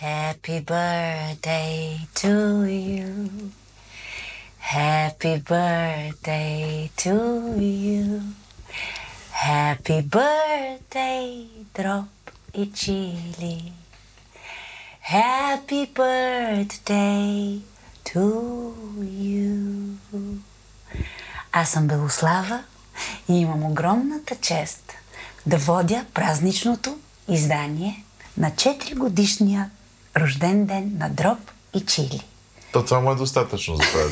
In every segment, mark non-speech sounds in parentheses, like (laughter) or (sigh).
Happy birthday to you. Happy birthday to you. Happy birthday, drop и чили. Happy birthday to you. Аз съм Белослава и имам огромната чест да водя празничното издание на 4 годишния рожден ден на Дроп и Чили. То това му е достатъчно за това.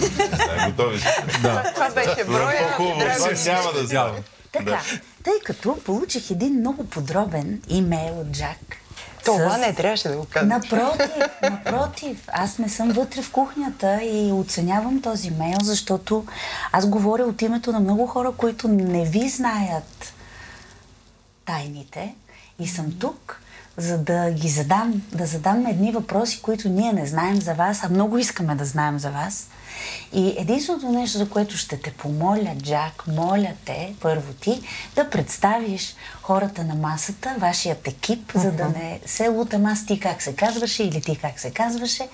Да, готови сте. Да. Това беше броя. По-хубаво, сега няма да става. Така, тъй като получих един много подробен имейл от Джак. Това с- не трябваше да го кажа. Напротив, напротив. Аз не съм вътре в кухнята и оценявам този мейл, защото аз говоря от името на много хора, които не ви знаят тайните и съм тук, за да ги задам, да задам едни въпроси, които ние не знаем за вас, а много искаме да знаем за вас. И единственото нещо, за което ще те помоля, Джак, моля те, първо ти, да представиш хората на масата, вашият екип, за да не се лутам аз ти как се казваше или ти как се казваше.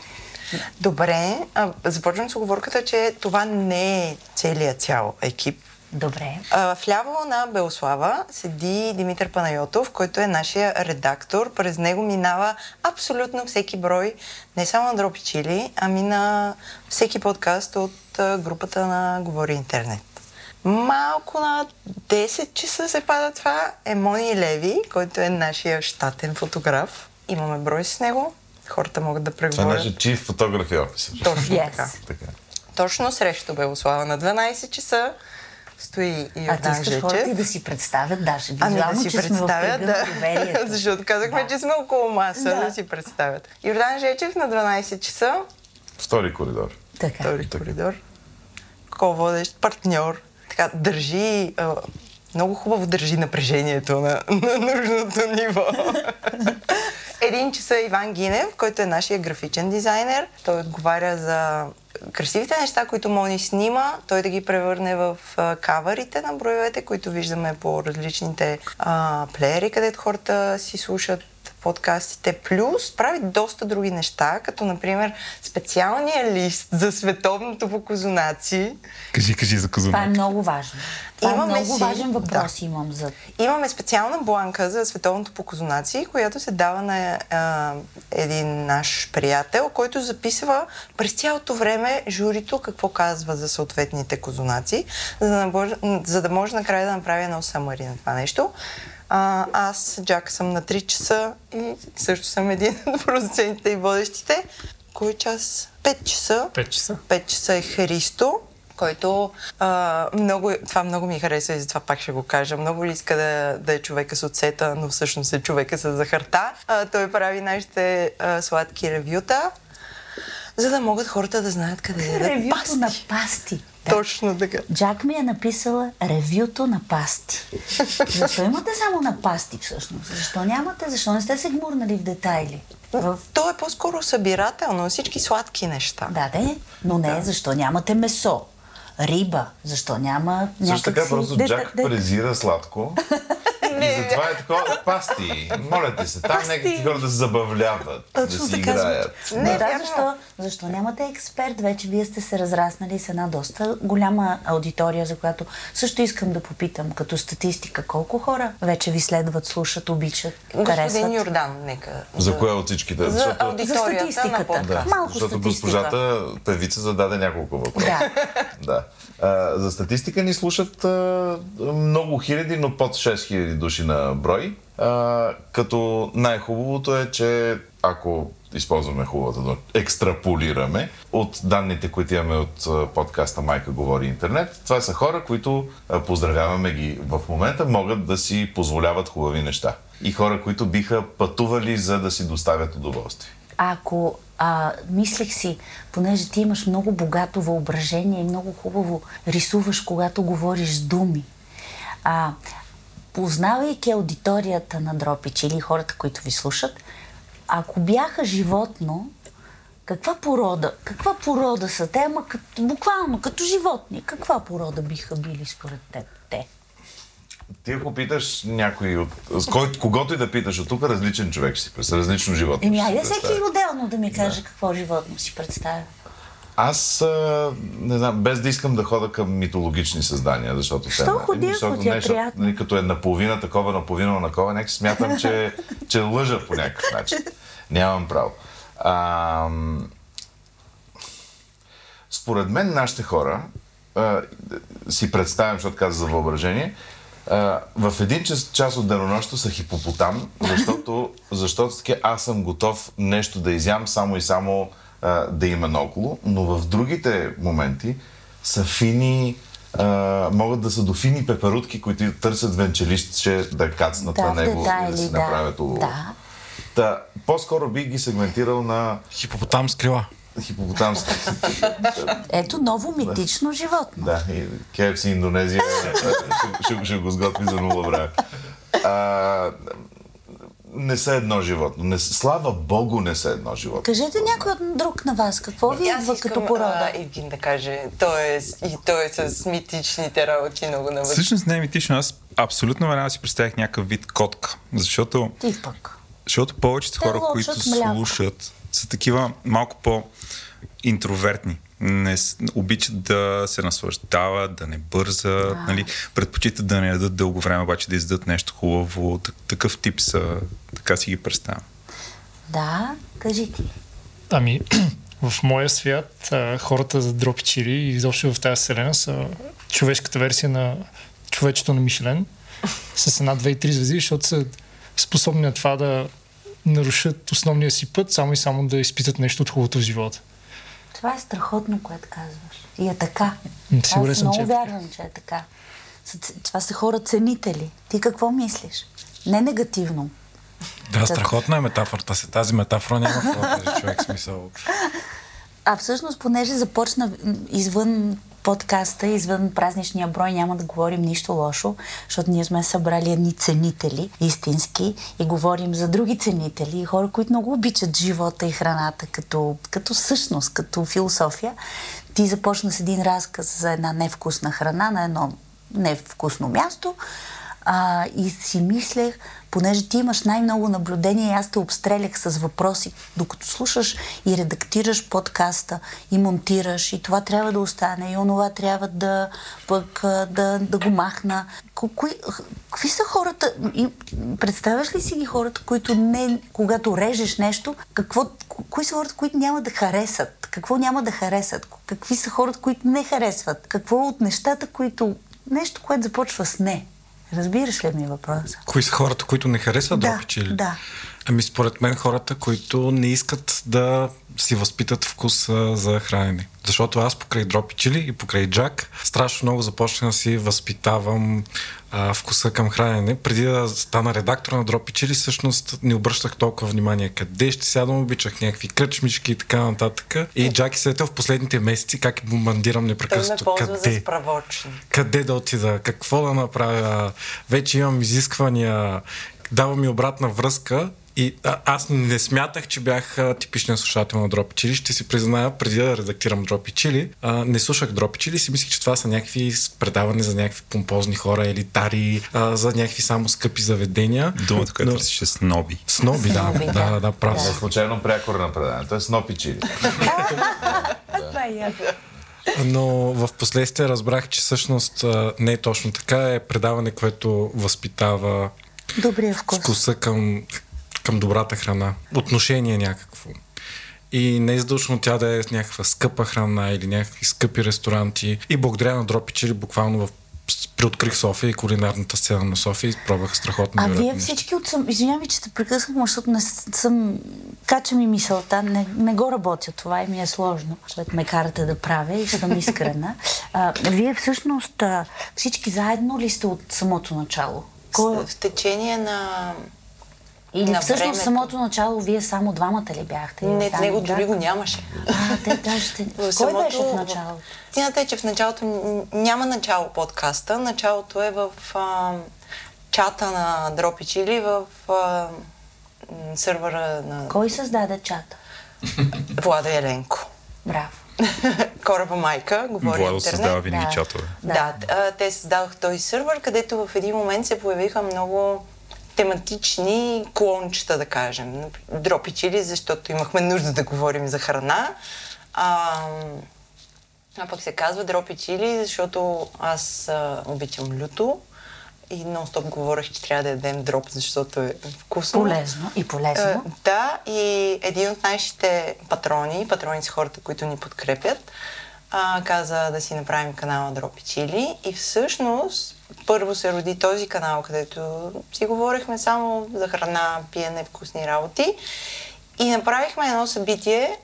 Добре, а, започвам с оговорката, че това не е целият цял екип. Добре. А, вляво на Белослава седи Димитър Панайотов, който е нашия редактор. През него минава абсолютно всеки брой, не само на Дропи Чили, ами на всеки подкаст от групата на Говори Интернет. Малко на 10 часа се пада това е Мони Леви, който е нашия щатен фотограф. Имаме брой с него. Хората могат да Това е преговорят. нашия Photography Officer. Точно Yes. така. Така. Точно срещу Белослава на 12 часа стои А ти Йордан искаш хората и да си представят, даже Ами визуално, да си че сме в представят, да. (laughs) Защото казахме, Да. че сме около маса да. Да. си представят. Йордан Жечев на 12 часа, Втори коридор. Така. втори коридор, ко-водещ, партньор. Така, държи, а, много хубаво държи напрежението на, (laughs) на нужното ниво. (laughs) Един часа Иван Гинев, който е нашия графичен дизайнер. Той отговаря за красивите неща, които Мони снима, той да ги превърне в а, кавърите на броевете, които виждаме по различните а, плеери, където хората си слушат подкастите. Плюс прави доста други неща, като например специалния лист за световното по козунаци. Кажи, кажи за Това е много важно. Това Имаме е много си- важен въпрос да. имам за... Имаме специална бланка за световното по козунаци, която се дава на а, един наш приятел, който записва през цялото време журито какво казва за съответните козунаци, за да, може, за да може накрая да направи едно самари на това нещо. А, аз, Джак, съм на 3 часа и също съм един от продуцентите и водещите. Кой час? 5 часа. 5 часа. 5 часа е Христо, който а, много, това много ми харесва и затова пак ще го кажа. Много ли иска да, да е човека с оцета, но всъщност е човека с захарта. А, той прави нашите а, сладки ревюта, за да могат хората да знаят къде ядат Ревюто пасти. на пасти. Да. Точно така. Джак ми е написала ревюто на пасти. Защо имате само на пасти всъщност? Защо нямате? Защо не сте се гмурнали в детайли? В... То е по-скоро събирателно на всички сладки неща. Да, де, но не, защо нямате месо? Риба, защо няма Също така някакси... просто Джак презира сладко. (laughs) И затова е такова пасти. Моля ти се, там нека ти хора да се забавляват, да си играят. Не, Не, да, защо, защо нямате експерт? Вече вие сте се разраснали с една доста голяма аудитория, за която също искам да попитам, като статистика, колко хора вече ви следват, слушат, обичат, Господин харесват? Йордан, нека. За кое от всичките? За Защото, аудиторията на статистиката. подкаст. да, Малко защото статистика. госпожата певица зададе няколко въпроса. Да. (laughs) да. А, за статистика ни слушат а, много хиляди, но под 6 хиляди души на брой. А, като най-хубавото е, че ако използваме хубавата дума, екстраполираме от данните, които имаме от подкаста Майка говори интернет. Това са хора, които поздравяваме ги в момента, могат да си позволяват хубави неща. И хора, които биха пътували за да си доставят удоволствие. Ако а, мислех си, понеже ти имаш много богато въображение и много хубаво рисуваш, когато говориш с думи, а, познавайки аудиторията на Дропич или хората, които ви слушат, ако бяха животно, каква порода, каква порода са те, ама като, буквално като животни, каква порода биха били според теб те? Ти ако питаш някой от... С кой, когото и да питаш от тук, различен човек ще си представя, различно животно. Еми, айде всеки отделно да ми каже какво животно си представя. Аз а, не знам, без да искам да хода към митологични създания, защото Що те- ходи, защото е нещо, нали, като е наполовина такова, наполовина накова, нека смятам, че, (laughs) че лъжа по някакъв начин. Нямам право. А, според мен нашите хора, а, си представям, защото каза за въображение, а, в един час, час от денонощието са хипопотам, защото, защото аз съм готов нещо да изям само и само а, да има наоколо, но в другите моменти са фини, а, могат да са до фини пеперутки, които търсят венчелище да кацнат Да, на него и детайли, да си да. направят улов. Да. Та, по-скоро би ги сегментирал на Хипопотам с крила. хипопотамски. Ето ново митично животно. Да, и KFC Индонезия ще, ще, ще го сготви за нула време. А, не са едно животно. Не, слава Богу, не са едно животно. Кажете някой от друг на вас, какво ви И идва като порода? а, Евгин да каже, той е, с- и той е с митичните работи много навътре. Всъщност не е митично. Аз абсолютно веднага си представях някакъв вид котка. Защото, Ти пък. защото повечето Те хора, които мляко. слушат, са такива малко по-интровертни. Не, обичат да се наслаждават, да не бързат, нали? предпочитат да не ядат дълго време, обаче да издадат нещо хубаво. Так- такъв тип са, така си ги представям. Да, кажи ти. Ами, (clears throat) в моя свят а, хората за дропичили и изобщо в тази вселена са човешката версия на човечето на Мишлен (laughs) с една, две и три звезди, защото са способни на това да нарушат основния си път, само и само да изпитат нещо от хубавото в живота. Това е страхотно, което казваш. И е така. Сигурен Аз съм, много че е вярвам, че е така. Това са хора ценители. Ти какво мислиш? Не негативно. Да, страхотна е метафората си. Тази метафора няма да каже човек смисъл. А всъщност, понеже започна извън подкаста, извън празничния брой, няма да говорим нищо лошо, защото ние сме събрали едни ценители, истински, и говорим за други ценители, хора, които много обичат живота и храната като, като същност, като философия. Ти започна с един разказ за една невкусна храна на едно невкусно място, а, и си мислех, понеже ти имаш най-много наблюдение, аз те обстрелях с въпроси, докато слушаш и редактираш подкаста, и монтираш, и това трябва да остане, и онова трябва да, пък, да, да го махна. Ко- Кои, какви са хората? И, представяш ли си ги хората, които не, когато режеш нещо, какво, ко- кои са хората, които няма да харесат? Какво няма да харесат? Какви са хората, които не харесват? Какво от нещата, които... Нещо, което започва с не. Разбираш ли ми въпроса? Кои са хората, които не харесват Да, дропичили? да. Ами според мен хората, които не искат да си възпитат вкус а, за хранене. Защото аз покрай дропичили и покрай джак страшно много започнах да си възпитавам а, вкуса към хранене. Преди да стана редактор на дропичили, всъщност не обръщах толкова внимание къде ще сядам, обичах някакви кръчмички и така нататък. И Джак и Светел в последните месеци как бомбандирам Той ме непрекъснато. ползва за къде? справочник. къде да отида, какво да направя. Вече имам изисквания, дава ми обратна връзка и а, аз не смятах, че бях а, типичният слушател на Дропи Чили. Ще си призная, преди да редактирам Дропи Чили, а, не слушах Дропи Чили, си мислих, че това са някакви предаване за някакви помпозни хора, елитари, а, за някакви само скъпи заведения. Думата, която Но- търсиш е сноби. Сноби, да. Сноби, да, да. да, да, прав. Си. е случайно прякор на предаването. е Снопи Чили. Това е. (laughs) Но в последствие разбрах, че всъщност не е точно така. Е предаване, което възпитава Добрия вкус. вкуса към, към добрата храна. Отношение някакво. И не е задължено тя да е някаква скъпа храна или някакви скъпи ресторанти. И благодаря на Дропич или буквално в приоткрих София и кулинарната сцена на София и пробвах страхотно А вие всички от съм... Извинявам ви, че те прекъснах, но защото не съм... Кача ми мисълта, не, не го работя това и ми е сложно, защото ме карате да правя и съм искрена. А, вие всъщност всички заедно ли сте от самото начало? Кой... В течение на... Или на всъщност времето. в самото начало вие само двамата ли бяхте? Не, Таня него дори го нямаше. А, те даже сте... (laughs) В Кой самото- беше в началото? Тината е, че в началото няма начало подкаста. Началото е в а, чата на Дропич или в а, сървъра на Кой създаде чата? (laughs) Влада Еленко. Браво. (laughs) Кораба майка, говори Владо интернет. създава винаги Да. чатове. Да, а, те създадоха този сървър, където в един момент се появиха много тематични клончета, да кажем. Дропи чили, защото имахме нужда да говорим за храна. А, а пък се казва дропи чили, защото аз а, обичам люто и нон-стоп говорех, че трябва да ядем дроп, защото е вкусно. Полезно и полезно. да, и един от нашите патрони, патрони са хората, които ни подкрепят, а, каза да си направим канала Дропи Чили и всъщност първо се роди този канал, където си говорихме само за храна, пиене, вкусни работи. И направихме едно събитие,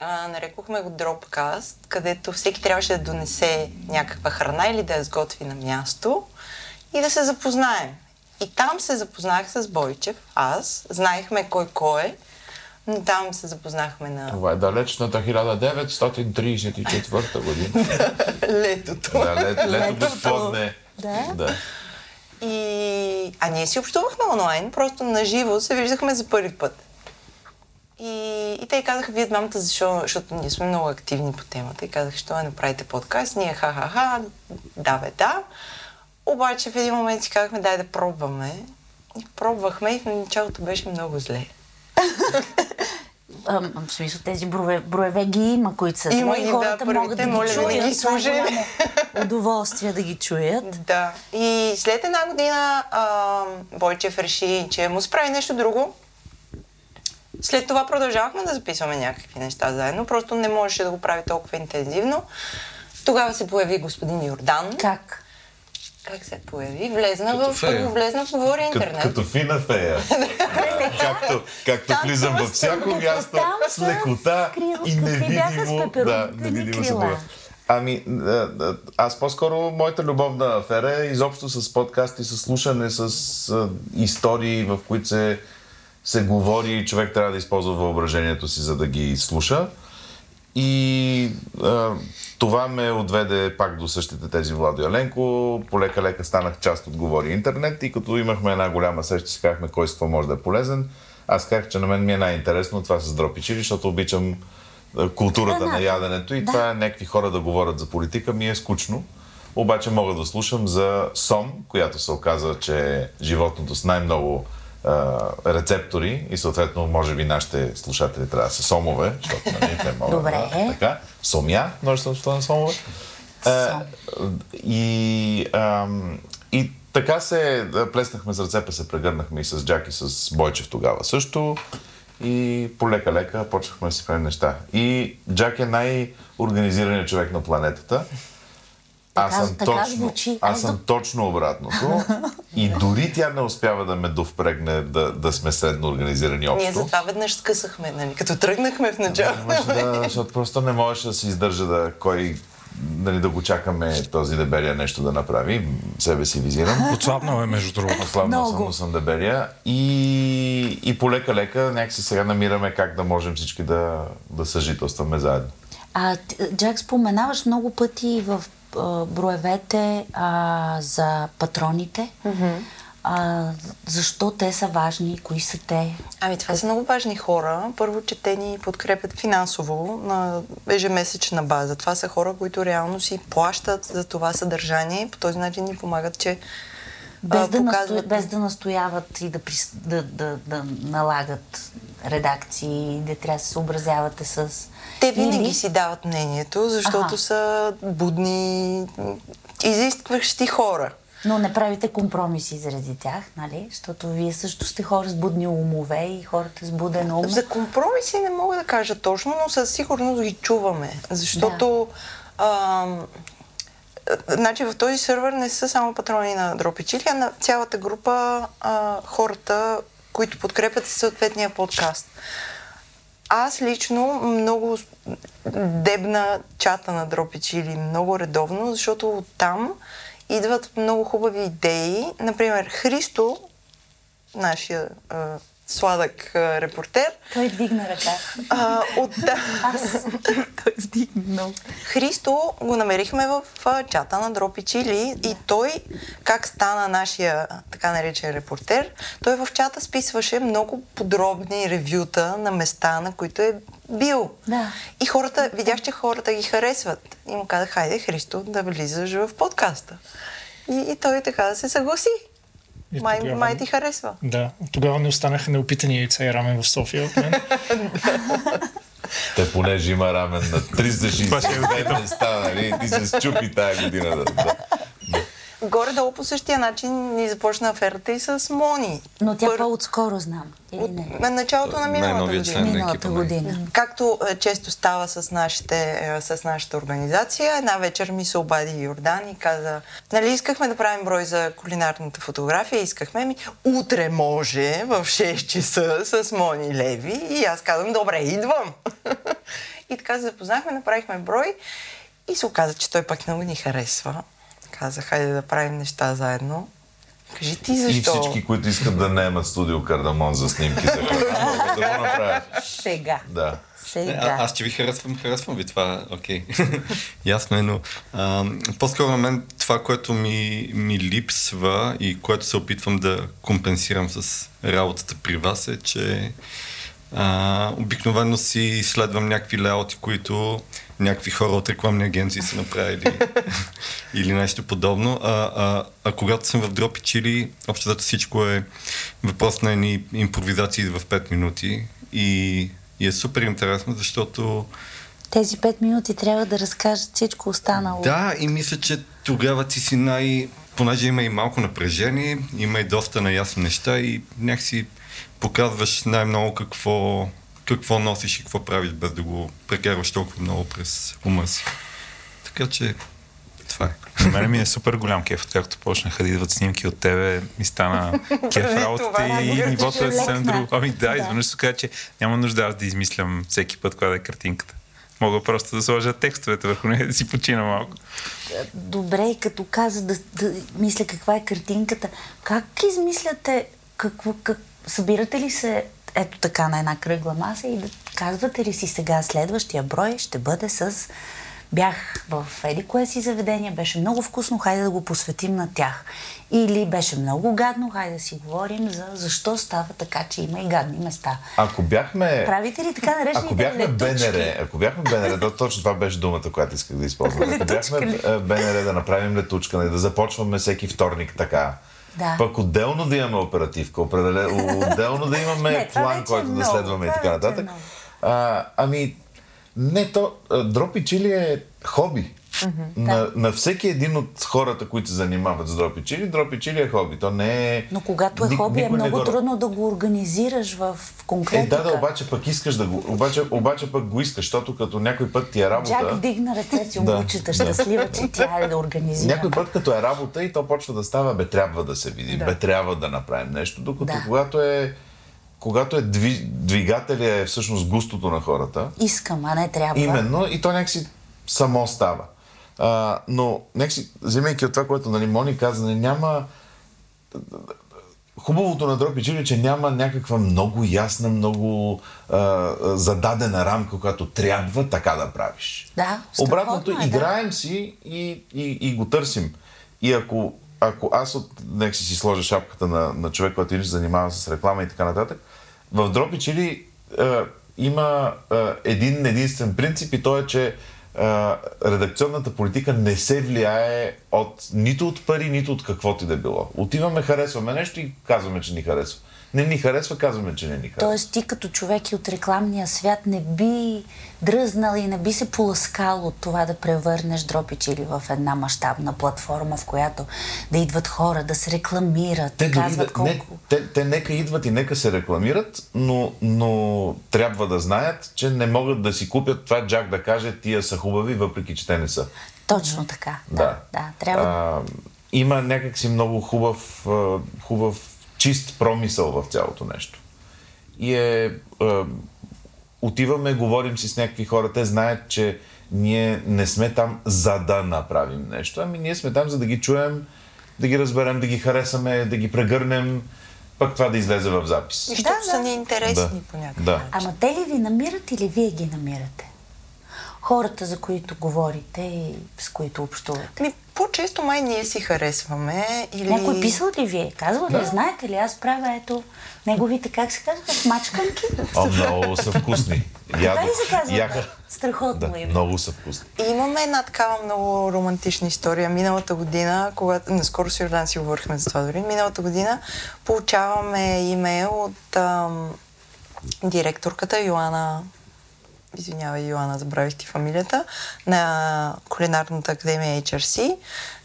а, нарекохме го Dropcast, където всеки трябваше да донесе някаква храна или да я сготви на място и да се запознаем. И там се запознах с Бойчев, аз, знаехме кой кой е, но там се запознахме на Това е далечната 1934 година. (laughs) летото. Да, лет, лето Летото. господне. Да. да. И... А ние си общувахме онлайн, просто на живо се виждахме за първи път. И, и те казаха, вие двамата, защо, защото ние сме много активни по темата. И казаха, що не направите подкаст? Ние ха-ха-ха, да бе, да. Обаче в един момент си казахме, дай да пробваме. И пробвахме и в началото беше много зле. (laughs) В смисъл тези броеве, броеве ги има, които са зле и ги, да, хората първите, могат да моля ги не чуят. ги е слушай. голямо удоволствие да ги чуят. Да. И след една година а, Бойчев реши, че му справи нещо друго. След това продължавахме да записваме някакви неща заедно, просто не можеше да го прави толкова интензивно. Тогава се появи господин Йордан. Как? Как се появи? Влезна Като в, фея. влезна в Говори Като, интернет. като фина фея. (laughs) както както Там влизам във всяко място с лекота и невидимо. Да, невидимо се появя. Ами, а, а, аз по-скоро моята любовна афера е изобщо с подкасти, с слушане, с а, истории, в които се, се говори и човек трябва да използва въображението си, за да ги слуша. И а, това ме отведе пак до същите тези Владо и Еленко. Полека-лека станах част от Говори Интернет и като имахме една голяма среща, си казахме кой с какво може да е полезен. Аз казах, че на мен ми е най-интересно това с дропичили, защото обичам културата на Храната. яденето и Да. това е някакви хора да говорят за политика ми е скучно. Обаче мога да слушам за сом, която се оказа, че е животното с най-много рецептори и съответно може би нашите слушатели трябва да са сомове, защото нали, те могат Добре. да, така. Сомя, множеството на сомове. А, Сом. и, ам, и така се а, плеснахме с ръце, се прегърнахме и с Джак и с Бойчев тогава също. И полека-лека почнахме да си правим неща. И Джак е най-организираният човек на планетата. Аз съм, така точно, звучи. аз съм точно обратното. И дори тя не успява да ме довпрегне да, да сме средно организирани общо. Ние затова веднъж скъсахме, нали? Като тръгнахме в началото. Да, защото просто не можеше да се издържа да кой нали, да го чакаме този дебелия нещо да направи. Себе си визирам. Отслабнал е, между другото. Славно съм, но съм дебелия. И, и полека-лека някакси сега намираме как да можем всички да, да съжителстваме заедно. А, Джак, споменаваш много пъти в броевете а, за патроните. А, защо те са важни? Кои са те? Ами това са много важни хора. Първо, че те ни подкрепят финансово на ежемесечна база. Това са хора, които реално си плащат за това съдържание и по този начин ни помагат, че Без, да, насто... показват... без да настояват и да, прис... да, да, да налагат редакции, да трябва да се съобразявате с... Те винаги Или- си дават мнението, защото Аха. са будни, изискващи хора. Но не правите компромиси заради тях, нали? Защото вие също сте хора с будни умове и хората с буден ум. За компромиси не мога да кажа точно, но със сигурност ги чуваме. Защото ам, а, значи в този сървър не са само патрони на Дропичили, а на цялата група а, хората, които подкрепят съответния подкаст. Аз лично много дебна чата на Дропичили много редовно, защото оттам идват много хубави идеи. Например, Христо, нашия сладък а, репортер. Той вдигна ръка. А, от, да, Аз. (laughs) Той вдигна много. Христо го намерихме в а, чата на Дропи Чили и той, как стана нашия така наречен репортер, той в чата списваше много подробни ревюта на места, на които е бил. Да. И хората, видях, че хората ги харесват. И му казах, хайде Христо да влизаш в подкаста. И, и той така да се съгласи. И Май, тогава- май ти харесва. Да, тогава не останаха неопитани яйца и рамен в София от мен. Те понеже има рамен на Това ще е 365 места, нали? Ти се счупи тая година. Да, да. Горе-долу по същия начин ни започна аферата и с Мони. Но тя Пър- по-отскоро знам. Или От не? на началото на миналата Най-новият година. Миналата година. Както е, често става с, нашите, е, с нашата организация, една вечер ми се обади Йордан и каза, нали искахме да правим брой за кулинарната фотография, искахме ми, утре може в 6 часа с Мони Леви и аз казвам, добре, идвам. (laughs) и така се запознахме, направихме брой и се оказа, че той пък много ни харесва. Каза, хайде да правим неща заедно. Кажи ти И защо. всички, които искат да наемат студио Кардамон за снимки за могат да го направят. Сега. Да. Не, Сега. а, аз че ви харесвам, харесвам ви това, окей. (laughs) Ясно е, но а, по-скоро на мен това, което ми, ми липсва и което се опитвам да компенсирам с работата при вас е, че а, обикновено си следвам някакви леоти, които някакви хора от рекламни агенции са направили (laughs) или нещо подобно. А, а, а когато съм в Дропи Чили, общо взето всичко е въпрос на едни импровизации в 5 минути и, и е супер интересно, защото Тези пет минути трябва да разкажат всичко останало. да, и мисля, че тогава ти си най... Понеже има и малко напрежение, има и доста наясни неща и някакси показваш най-много какво, какво носиш и какво правиш, без да го прекарваш толкова много през ума си. Така че, това е. За мен ми е супер голям кеф, както почнаха да идват снимки от тебе, ми стана (laughs) кеф Нали, работата и е нивото е съвсем лекна. друго. Ами да, Да. изведнъж се каза, че няма нужда аз да измислям всеки път, коя да е картинката. Мога просто да сложа текстовете върху нея да си почина малко. Добре, и като каза да, да мисля каква е картинката, как измисляте, какво, как, събирате ли се ето така на една кръгла маса и да казвате ли си сега следващия брой ще бъде с бях в еди кое си заведение, беше много вкусно, хайде да го посветим на тях. Или беше много гадно, хайде да си говорим за защо става така, че има и гадни места. Ако бяхме... Правите ли така наречените Ако бяхме летучки? БНР, ако бяхме БНР, то точно това беше думата, която исках да използвам. Ако бяхме БНР да направим летучка, нали, да започваме всеки вторник така. Да. Пък отделно да имаме оперативка, отделно да имаме (laughs) Не, план, е който да следваме и така е нататък. А, ами, не, то дропи чили е хоби. На, на всеки един от хората, които се занимават с дропи чили, дропи чили е хоби. То не е... Но когато е Ник- хоби, е много го- трудно да го организираш в Е, конкретика. да, да, обаче пък искаш да го... Обаче, обаче пък го искаш, защото като някой път ти е работа... Джак вдигна ръце си (laughs) Да, да. щастлива, че (laughs) тя е да организира. Някой път като е работа и то почва да става, бе трябва да се види, Да. бе трябва да направим нещо, докато Да. когато е когато е дви, двигателя е всъщност густото на хората, Искам, а не трябва. именно, и то някакси само става. А, но някакси, вземайки от това, което нали, Мони каза, нали, няма... Хубавото на Дропи Чили е, че няма някаква много ясна, много а, а, зададена рамка, която трябва така да правиш. Да, Обратното, е, да. играем си и, и, и го търсим. И ако, ако аз от нека си си сложа шапката на, на човек, който се занимава с реклама и така нататък, в Дропи Чили има е, един единствен принцип и то е, че редакционната политика не се влияе от, нито от пари, нито от каквото и да било. Отиваме, харесваме нещо и казваме, че ни харесва. Не ни харесва, казваме, че не ни харесва. Тоест ти като човек и от рекламния свят не би дръзнал и не би се поласкал от това да превърнеш Дропич или в една мащабна платформа, в която да идват хора, да се рекламират, Те, да казват да, не, колко... те, те нека идват и нека се рекламират, но, но трябва да знаят, че не могат да си купят това Джак да каже тия са хубави, въпреки че те не са. Точно така. Да, да. трябва А, има някакси много хубав, хубав чист промисъл в цялото нещо. И е... А, отиваме, говорим си с някакви хора, те знаят, че ние не сме там за да направим нещо, ами ние сме там за да ги чуем, да ги разберем, да ги харесаме, да ги прегърнем пък това да излезе в запис. И защото Да, са да. неинтересни Да. по някакъв Да. начин. Ама те ли ви намират или вие ги намирате? Хората, за които говорите и с които общувате. Ми, по-често май ние си харесваме или... Някой писал ли ви? е? Казва ли? Знаете ли? Аз правя ето неговите, как се казва, смачканки. О, много са вкусни. Ядох. ли се казва? Яха. Страхотно Да, име. много са вкусни. И имаме една такава много романтична история. Миналата година, когато наскоро с Йордан си говорихме за това дори, миналата година получаваме имейл от ам, директорката Йоана извинявай, Йоана, забравих ти фамилията, на Кулинарната академия HRC.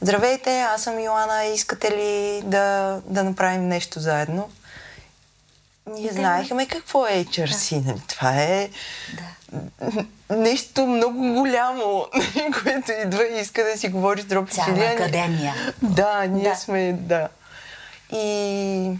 Здравейте, аз съм Йоана, искате ли да, да направим нещо заедно? Ние знаехме какво е HRC. нали? Това е нещо много голямо, (laughs) което идва и иска да си говори с дропи Цяла академия. Да, ние Да. сме, да. И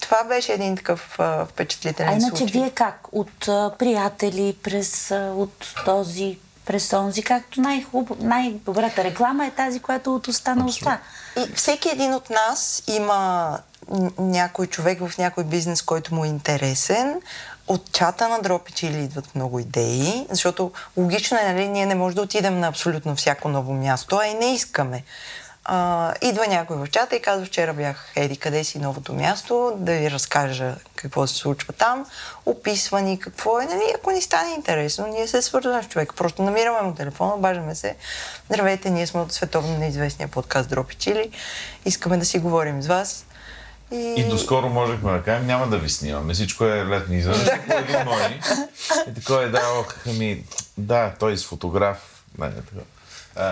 това беше един такъв а, впечатлителен А иначе случай. вие как? От а, приятели, през, а, от този, през онзи, както най-хубав, най-добрата реклама е тази, която от уста на уста. И всеки един от нас има някой човек в някой бизнес, който му е интересен. От чата на Дропичи или идват много идеи, защото логично е, нали, ние не можем да отидем на абсолютно всяко ново място, а и не искаме. А, идва някой в чата и казва, вчера бях еди къде си новото място, да ви разкажа какво се случва там, описва ни какво е, нали, ако ни стане интересно, ние се свързваме с човек, просто намираме му телефона, обаждаме се, здравейте, ние сме от световно неизвестния подкаст Дропи Чили, искаме да си говорим с вас. И, И доскоро можехме да кажем, няма да ви снимаме. Всичко е летни извънредно. (laughs) Да. Един мони. И такова е, да, ох, ами, да, той с фотограф. Не, не, така.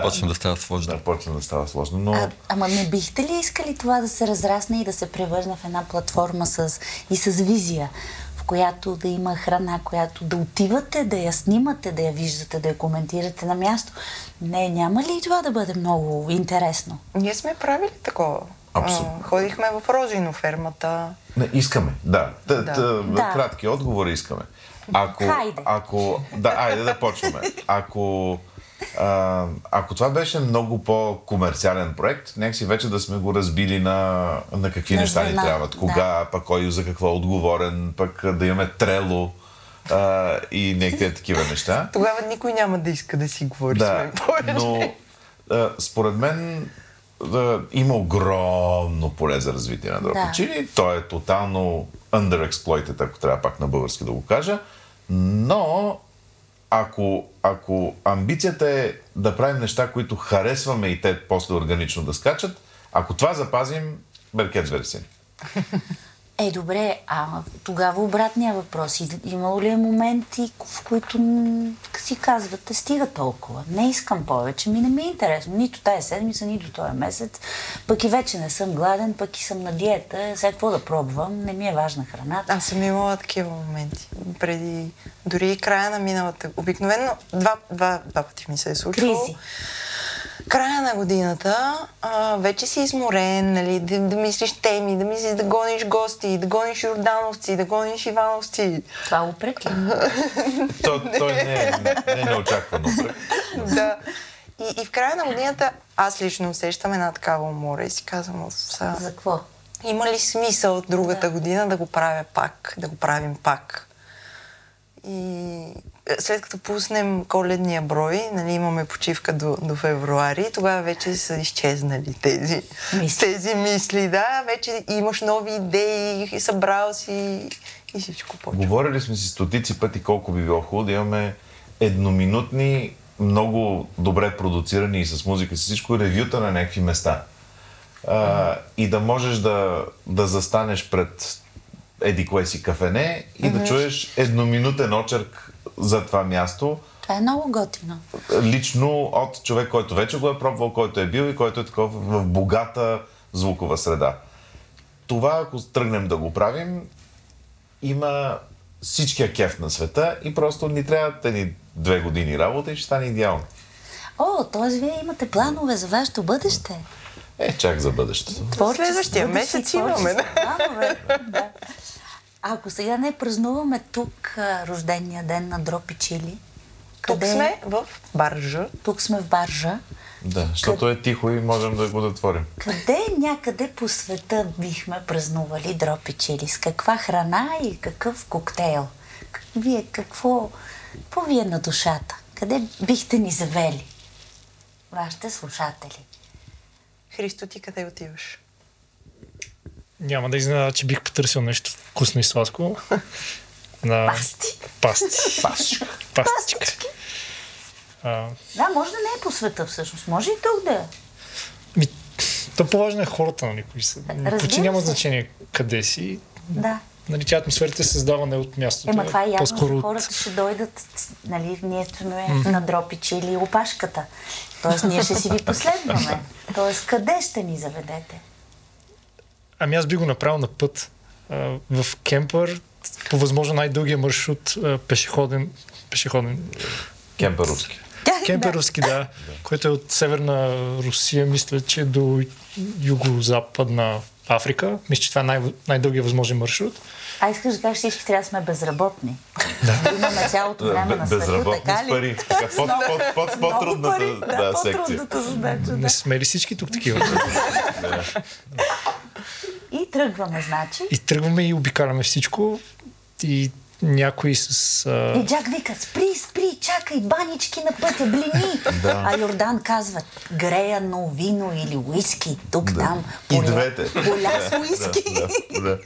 Почна да става сложно. да, почна да става сложно, но... А, ама не бихте ли искали това да се разрасне и да се превърне в една платформа с, и с визия, в която да има храна, която да отивате, да я снимате, да я виждате, да я коментирате на място? Не, няма ли това да бъде много интересно? Ние сме правили такова. Абсолютно. Ходихме в Розино фермата. Не, искаме, да. Т, Да. т, Да. Кратки отговори искаме. Ако, Хайде. ако, да, айде да почваме. (laughs) Ако, а, ако това беше много по-комерциален проект, някакси вече да сме го разбили на, на какви На неща ни трябват. да. Кога, пък кой за какво е отговорен, пък да имаме трело а, и някакви такива неща. (laughs) Тогава никой няма да иска да си говори с Да, мен повече. но а, според мен а, има огромно поле за развитие на Дропичили. Да. То е тотално underexploited, ако трябва пак на български да го кажа. Но ако, ако амбицията е да правим неща, които харесваме и те после органично да скачат, ако това запазим, беркет версия. Е, добре, а тогава обратния въпрос. Имало ли е моменти, в които си казвате, стига толкова, не искам повече, ми не ми е интересно, нито тая седмица, нито този месец, пък и вече не съм гладен, пък и съм на диета, сега какво да пробвам, не ми е важна храната. Аз съм имала такива моменти. Преди, дори и края на миналата. Обикновено два, два, два пъти ми се е случвало. Кризи. Края на годината а, вече си изморен, нали, да, да мислиш теми, да мислиш да гониш гости, да гониш Йордановци, да гониш Ивановци. Това упрек ли? (laughs) То, той не е, не е неочаквано. да. И, и в края на годината аз лично усещам една такава умора и си казвам, «Оф, са, За какво? има ли смисъл другата година да го правя пак, да го правим пак? И е, след като пуснем коледния брой, нали, имаме почивка до, до февруари, тогава вече са изчезнали тези Мисли. тези мисли. Да, вече имаш нови идеи, събрал си и всичко почва. Говорили сме си стотици пъти колко би било хубаво да имаме едноминутни, много добре продуцирани и с музика, с всичко, ревюта на някакви места. А, и да можеш да, да застанеш пред еди кое си кафене и да чуеш едноминутен очерк за това място, Това е много готино. лично от човек, който вече го е пробвал, който е бил и който е такова в богата звукова среда. Това, ако тръгнем да го правим, има всичкия кеф на света и просто ни трябват едни две години работа и ще стане идеално. О, т.е. вие имате планове за вашето бъдеще. Е, чак за бъдещето. Творчество, Следващия бъдещи месец имаме, да. А Ако сега не празнуваме тук а, рождения ден на Дропи Чили, Тук къде- сме в Баржа. тук сме в Баржа, Да, защото е тихо и можем да го затворим. Къде някъде по света бихме празнували дропи чили? С каква храна и какъв коктейл? Вие какво, какво ви е на душата? Къде бихте ни завели? Вашите слушатели. Христо, ти къде отиваш? Няма да изненада, че бих потърсил нещо вкусно и сладко. На... Пасти. Пасти. Пастичка. А, Да, може да не е по света всъщност. Може и тук да е. ми, то по-важно е хората, нали, кои са. Почти няма значение къде си. Да. Нали, тя атмосферата се създава не от мястото. Ема а това е ясно, че от- хората ще дойдат, нали, ние сме на дропичи или опашката. Тоест ние ще си ви последваме. Тоест къде ще ни заведете? Ами аз би го направил на път. А, в кемпър, по възможно най-дългия маршрут а, пешеходен, пешеходен Кемперовски. кемперовски, да, който е от северна Русия, мисля, че до юго-западна Африка. Мисля, че това е най- най-дългия възможен маршрут. А искаш да кажеш, всички трябва да сме безработни. Да. Имаме цялото време на света, Безработни така с ли? пари. Така, под, под, под, под, по-трудната пари, да, да, секция. по-трудната задача. Да. Не сме ли всички тук такива? И тръгваме, значи. И тръгваме и обикаляме всичко. И някои с... А... И Джак вика, спри, спри, чакай, банички на пътя, блини. Да. А Йордан казва, греяно вино или уиски, тук, там. И поля- двете. Поля с уиски. Да, да.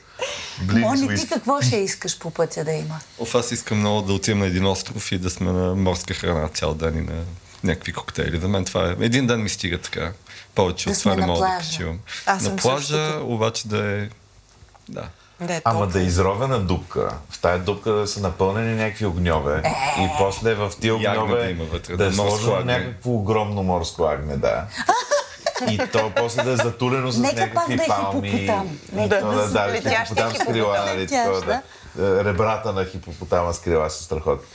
Блин, Мони, ти какво ще искаш по пътя да има? Оф, аз искам много да отидем на един остров и да сме на морска храна цял ден и на някакви коктейли. За мен това е... Един ден ми стига така. Повече Да от това не на мога да плажа. почивам. Аз на плажа, същото. обаче да е... Да. Да е Ама да е изровена дупка. В тая дупка да са напълнени някакви огньове. И после в тия огньове да има вътре, да е да, морско сложено агне. някакво огромно морско агне, да. (laughs) И то после да е затулено с Нека пак някакви да е палми. хипопотам. Нека То да да, да, да, хипопотам с крила, нали, да. Е, Ребрата на хипопотама с крила са страхотни.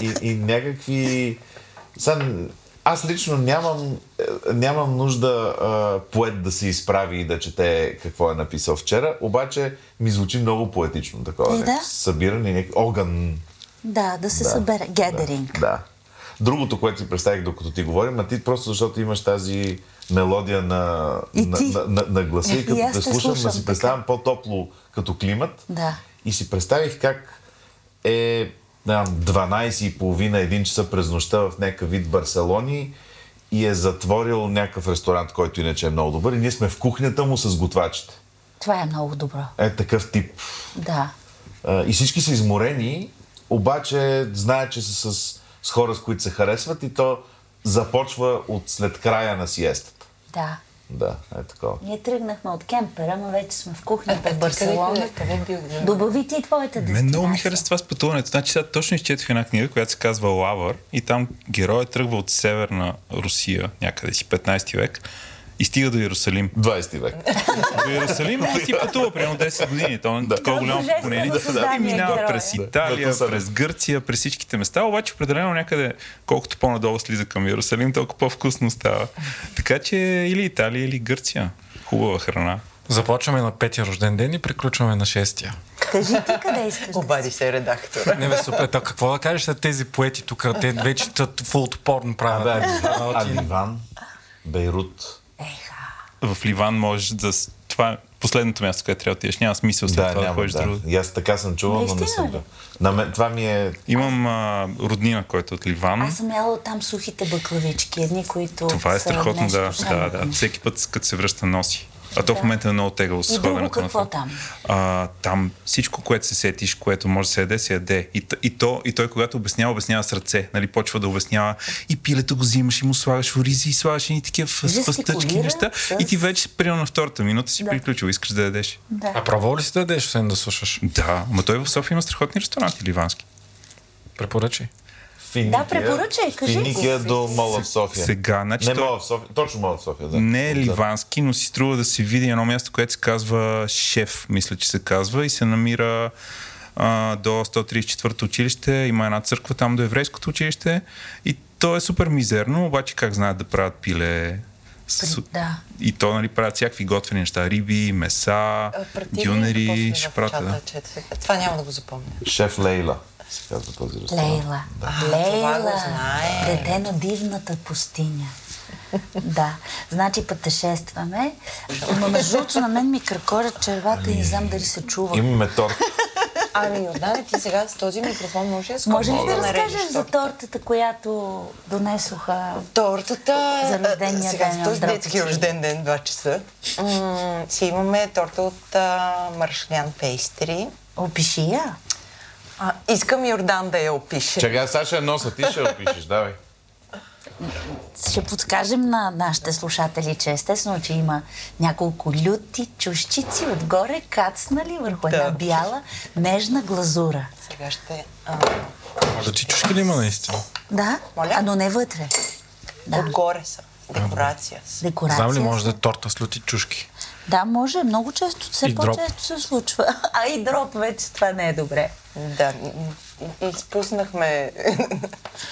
И, и, и някакви... Сега, аз лично нямам, е, нямам нужда а, поет да се изправи и да чете какво е написал вчера, обаче ми звучи много поетично такова. Е, да. Събиране, някакви огън. Да, да се събере. Гедеринг. Да. Другото, което си представих докато ти говорим, а ти просто защото имаш тази мелодия на, И на, на, на, на гласа и И като аз те слушам, да си така. представям по-топло като климат. Да. И си представих как е не знам, 12 и половина, 1 часа през нощта в някакъв вид Барселони и е затворил някакъв ресторант, който иначе е много добър и ние сме в кухнята му с готвачите. Това е много добро. Е такъв тип. Да. И всички са изморени, обаче знаят, че са с, с хора, с които се харесват и то започва от след края на сиестата. Да. Да, е такова. Ние тръгнахме от кемпера, но вече сме в кухнята в Барселона. Добави ти твоята Мен дестинация. много ми харесва това с пътуването. Значи сега точно изчетох една книга, която се казва Лавър и там героят тръгва от северна Русия, някъде си 15 век и стига до Иерусалим. 20 век. До Иерусалим и си пътува примерно 10 години. То е Да. такова голямо поколение. създание, И минава героя. през Да. Италия, Метусалем. през Гърция, през всичките места, обаче определено някъде, колкото по-надолу слиза към Иерусалим, толкова по-вкусно става. Така че или Италия, или Гърция. Хубава храна. Започваме на петия рожден ден и приключваме на шестия. Кажи ти къде искаш да Обади се редактора. Не бе, супер. Та, какво да кажеш за тези поети тук? Те вече тът фулт порн правят. Абе, А, а ти- Ливан, Бейрут. В Ливан можеш да... Това е последното място, където трябва да отидеш. Няма смисъл след Да, това да няма, ходиш да. друго. И аз така съм чувал, но не съм. бил. На мен, това ми е... Имам а, роднина, който е от Ливан. Аз съм яла там сухите бъклавички, едни, които Това е страхотно, да, да, да. Всеки път, като се връща, носи. А то в момента е много тегаво с ходенето на какво това. там? А, там всичко, което се сетиш, което може да се яде, се яде. И, и, то, и той, когато обяснява, обяснява с ръце. Нали, почва да обяснява. И пилето го взимаш и му слагаш оризи и слагаш и такива Жестикулира неща. с- И ти вече, примерно на втората минута си Да. приключил, искаш да ядеш. Да. А пробвал ли си да ядеш, освен да слушаш? Да, но той в София има страхотни ресторанти ливански. Препоръчай. Финикия, Да, препоръчай, кажи. Финикия до Мола в София. Сега, значи Не той- Мола в София, точно Мола в София, да. Не е ливански, но си струва да се види едно място, което се казва Шеф, мисля, че се казва, и се намира а, до 134-то училище. Има една църква там до еврейското училище. И то е супер мизерно, обаче как знаят да правят пиле. С... Да. И то, нали, правят всякакви готвени неща. Риби, меса, дюнери, ще правят, да. Това няма да го запомня. Шеф Лейла се казва този ресторант. Лейла. А, това го Лейла. Дете на дивната пустиня. Да, значи пътешестваме. Но между другото на мен ми кракорят червата и не знам дали се чува. Имаме торт. Ами, Йордане, ти сега с този микрофон може ли Може ли да нарежеш разкажеш за торта? тортата, която донесоха? Тортата... За рождения сега, ден с на този детски рожден ден, 2 часа. М- си имаме торта от а, Маршлян Пейстри. Опиши я. А, искам Йордан да я опише. Чакай, сега ще я носа, ти ще я опишеш, давай. Ще подскажем на нашите слушатели, че естествено, че има няколко люти чушчици отгоре, кацнали върху една Да. бяла, нежна глазура. Сега ще... А, Лъчи чушки ли има наистина? Да, Моля? а но не вътре. Да, Отгоре са. Декорация са. декорация. Знам ли, може да е торта с люти чушки? Да, може. Много често, все И дроп. по-често се случва. (laughs) А и дроп вече това не е добре. Да, изпуснахме...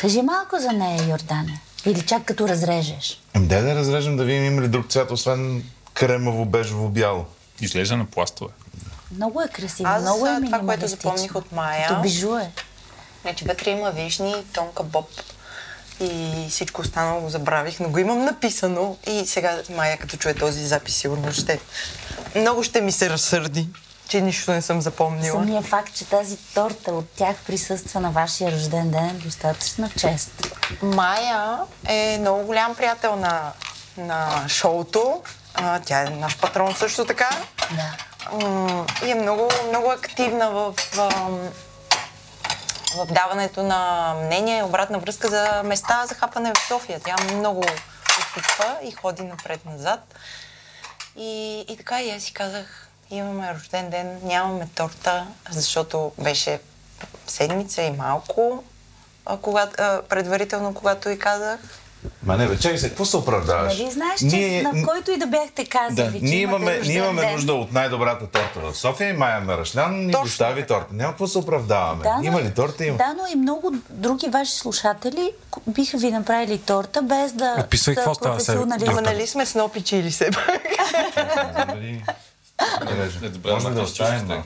Кажи малко за нея, Йордане. Или чак като разрежеш. Ами дай да разрежем да видим има ли друг цвят, освен кремово, бежово, бяло. Изглежда на пластове. Много е красиво, Аз, много е това, което запомних от Мая- Като бижу е. Значи вътре има вишни, тонка боб и всичко останало го забравих, но го имам написано и сега Майя като чуе този запис сигурно ще... Много ще ми се разсърди, че нищо не съм запомнила. Самия факт, че тази торта от тях присъства на вашия рожден ден е достатъчна чест. Майя е много голям приятел на, на шоуто. А, тя е наш патрон също така. Да. И е много, много активна в, ам, в даването на мнение и обратна връзка за места за хапане в София. Тя много опитва и ходи напред-назад. И, и така и аз си казах, имаме рожден ден, нямаме торта, защото беше седмица и малко, а, когато, а, предварително, когато и казах. Ма не, бе, чакай се, какво се оправдаваш? Нали знаеш, че на който и да бяхте казали, Да, че ние имаме, ние имаме нужда от най-добрата торта в София и Майя Марашлян ни достави торта. Няма какво се оправдаваме. Да, но- има ли торта? Има. Да, но и много други ваши слушатели биха ви направили торта, без да Описвай са какво става сега. Ама нали сме снопичи или се пак? Да Може да оставим.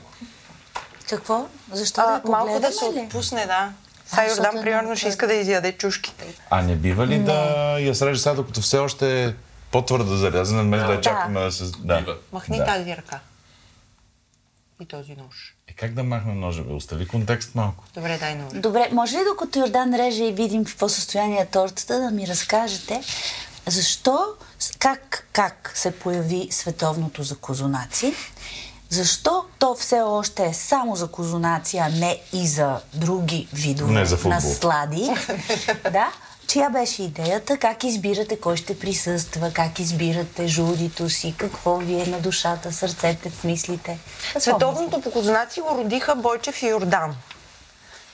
Какво? Защо да А, я малко да се отпусне, да. Сега защото Йордан, е примерно, ще иска да изяде чушките. А не бива ли да я среже сега, докато все още е по-твърда зарязана, вместо да я Да. чакаме да се... Да. Махни Да. тази ръка. И този нож. Е, как да махна ножа, бе? Остави контекст малко. Добре, дай нож. Добре, може ли докато Йордан реже и видим в какво състояние е тортата, да ми разкажете защо, как, как се появи световното за козунаци, защо то все още е само за козунаци, а не и за други видове Не за футбол. на слади. (laughs) да? Чия беше идеята? Как избирате кой ще присъства? Как избирате журито си? Какво ви е на душата, сърцете, в мислите? Световното по козунаци го родиха Бойчев и Йордан.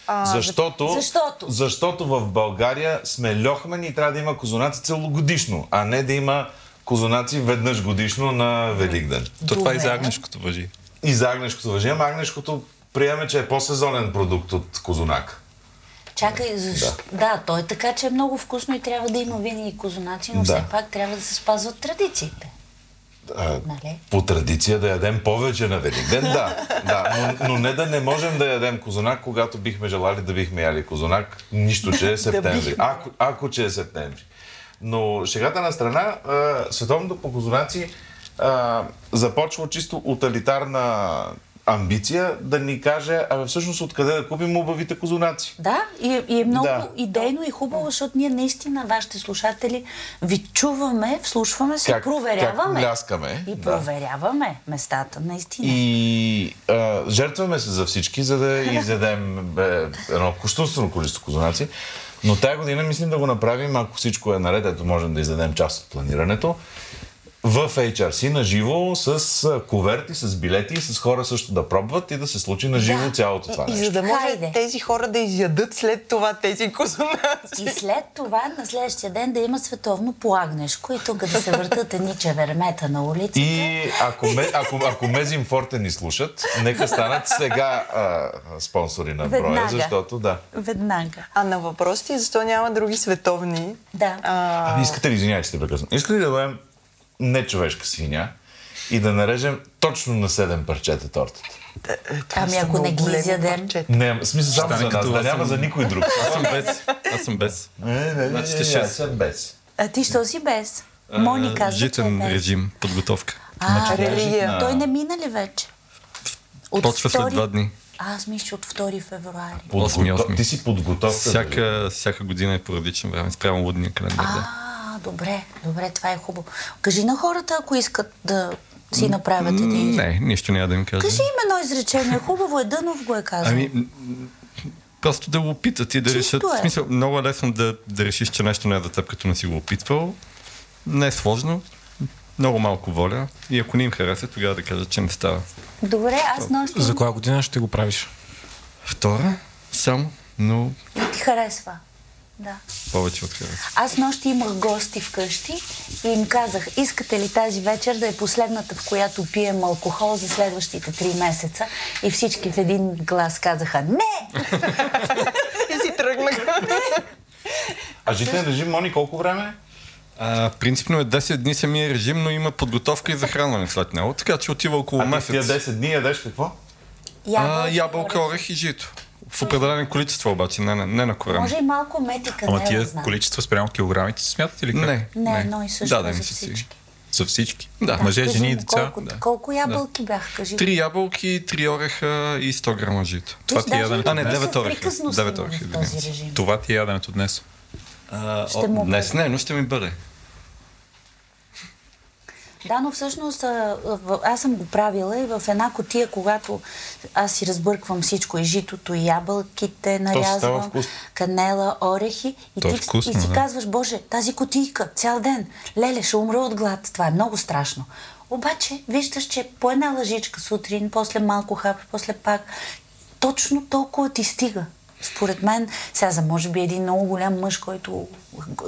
А, Защото, Защото? защото в България сме льохмани и трябва да има козунаци целогодишно, а не да има козунаци веднъж годишно на Великден. То това и за Добре. агнешкото въжи. И за агнешкото въжи, ама агнешкото приеме, че е по-сезонен продукт от козунак. Чакай, защо? Да. да, то е така, че е много вкусно и трябва да има винаги козунаци, но Да. все пак трябва да се спазват традициите. А, Нали? по традиция да ядем повече на Великден, да. да но, но не да не можем да ядем козунак, когато бихме желали да бихме яли козунак, нищо, че е (laughs) септември. ако, ако че е септември. Но шегата на страна, а, световното по козунаци а, започва чисто уталитарна амбиция да ни каже, абе всъщност откъде да купим убавите козунаци. Да, и, и е много Да. идейно и хубаво, защото ние наистина, вашите слушатели, ви чуваме, вслушваме се, Как- проверяваме. как пляскаме, И да. проверяваме местата, наистина. И а, жертваме се за всички, за да (laughs) изядем бе, едно кощунствено количество козунаци. Но тая година мислим да го направим, ако всичко е наред, ето можем да изядем част от планирането. В HRC на живо с а, куверти, с билети, с хора също да пробват и да се случи на живо Да. цялото това И нещо. за да може Хайде. тези хора да изядат след това тези козунаци. И след това, на следващия ден, да има световно плагнешко и тук да се въртат едни чевермета на улицата. И ако, ме, ако, ако Мезим Форте ни слушат, нека станат сега а, спонсори на броя, Веднага. защото да. Веднага. А на въпросите защо няма други световни? Да. А, Ами искате ли, извинявайте, ще те прекъсвам. Искате ли да бъдем нечовешка свиня и да нарежем точно на 7 парчета тортата? това Ами са ако не ги изядем? Не, смисъл само за нас, да няма за никой друг. Аз съм без. Аз съм без. Не, не, Значи не, аз съм без. А ти що си без? А, Мони казва, че е Житен режим, подготовка. А, Религия. той не мина ли вече? От Почва след два дни. А, Аз мисля, че от 2 февруари. Осми, осми. Ти си подготовка. Всяка, всяка година е поредично време, спрямо лудния календар. Да. Добре, добре, това е хубаво. Кажи на хората, ако искат да си направят един. Не, нищо няма да им кажа. Кажи им едно изречение. Хубаво е, Дънов го е казал. Ами, просто да го опитат и да Чисто решат. е. В смисъл, много е лесно да, да решиш, че нещо не е за теб, като не си го опитвал. Не е сложно. Много малко воля. И ако не им хареса, тогава да кажат, че не става. Добре, аз нощи За коя година ще го правиш? Втора, само, но и ти харесва. Да. повече от хареса. Аз нощи имах гости вкъщи и им казах, искате ли тази вечер да е последната, в която пием алкохол за следващите три месеца? И всички в един глас казаха, не! И си тръгнаха. А житен режим, Мони, колко време? е? А, принципно е 10 дни самия режим, но има подготовка и захранване след него, така че отива около А месец. тия 10 дни ядеш какво? А, ябълка, орех и жито. В определени количества обаче, не, не, не на корем. Може и малко мет и канела, Ама тия знам. количества спрямо килограмите се смятат или как? Не, Не, едно и също Дадени за всички. За всички? Да. Мъже, Кажи жени и деца? Колко, Да. колко ябълки бяха, кажи. Три ябълки, три ореха и 100 грама жито. Това Виж, ти е яденето А, не, днес? девет ореха. Непрекъсно Девет сме ореха. Това ти е яденето днес. А, Ще о, му днес не, но ще ми бъде. Да, но всъщност аз съм го правила и в една котия, когато аз си разбърквам всичко, и житото, и ябълките, нарязвам, канела, орехи, и То е ти, вкусно, и си да. казваш, Боже, тази котийка, цял ден, леле, ще умра от глад, това е много страшно. Обаче виждаш, че по една лъжичка сутрин, после малко хап, после пак, точно толкова ти стига. Според мен, сега за може би един много голям мъж, който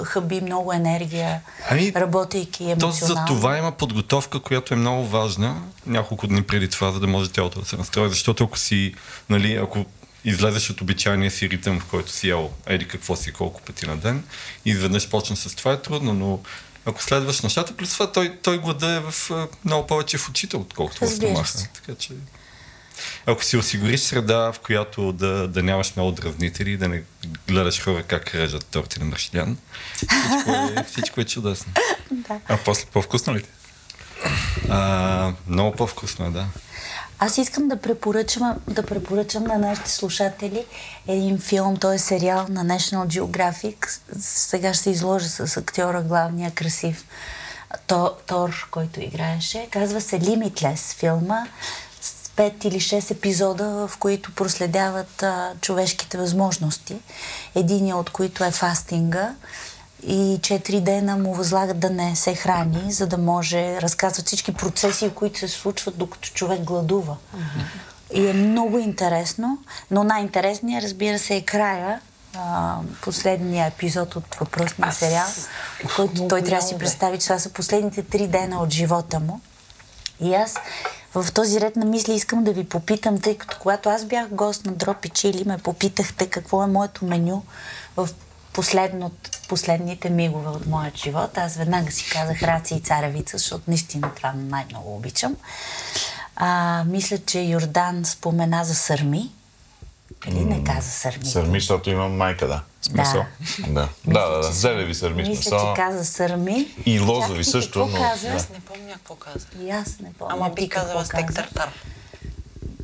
хъби много енергия, Ами, работейки То емоционално. за това има подготовка, която е много важна, няколко дни преди това, за да може тялото да се настрои. Защото ако си, нали, ако излезеш от обичайния си ритъм, в който си ял еди какво си колко пъти на ден, и изведнъж почнеш с това е трудно, но ако следваш нещата, плюс това той, той глада е в, много повече в очите, отколкото в стомаха. Така че... Ако си осигуриш среда, в която да, да нямаш много дразнители, да не гледаш хора как режат торти на маршилян, всичко е, (laughs) всичко е чудесно. А после по-вкусно ли? А, много по-вкусно е, да. Аз искам да препоръчам, да препоръчам на нашите слушатели един филм, той е сериал на National Geographic. Сега ще се изложа с актьора главния красив То- Тор, който играеше. Казва се Limitless филма пет или шест епизода, в които проследяват а, човешките възможности. Единият от които е фастинга и четири дена му възлагат да не се храни, за да може разказват всички процеси, които се случват докато човек гладува. И е много интересно, но най-интересният, разбира се, е края, а, последния епизод от въпросния сериал, от който той трябва да си представи, че това са последните три дена от живота му. И аз в този ред на мисли искам да ви попитам, тъй като когато аз бях гост на Дропи Чили, ме попитахте какво е моето меню в последно, последните мигове от моят живот. Аз веднага си казах раци и царевица, защото наистина това най-много обичам. А, мисля, че Йордан спомена за сърми. Или не каза сърми? Сърми, защото имам майка, да. С месо. Да, да, да, да. че- Зелеви сърми Мисля, че каза сърми. И лозови Чакай, ти също, какво но- Каза? да. Аз не помня какво каза. И аз не помня. Ама би казала стек тартар.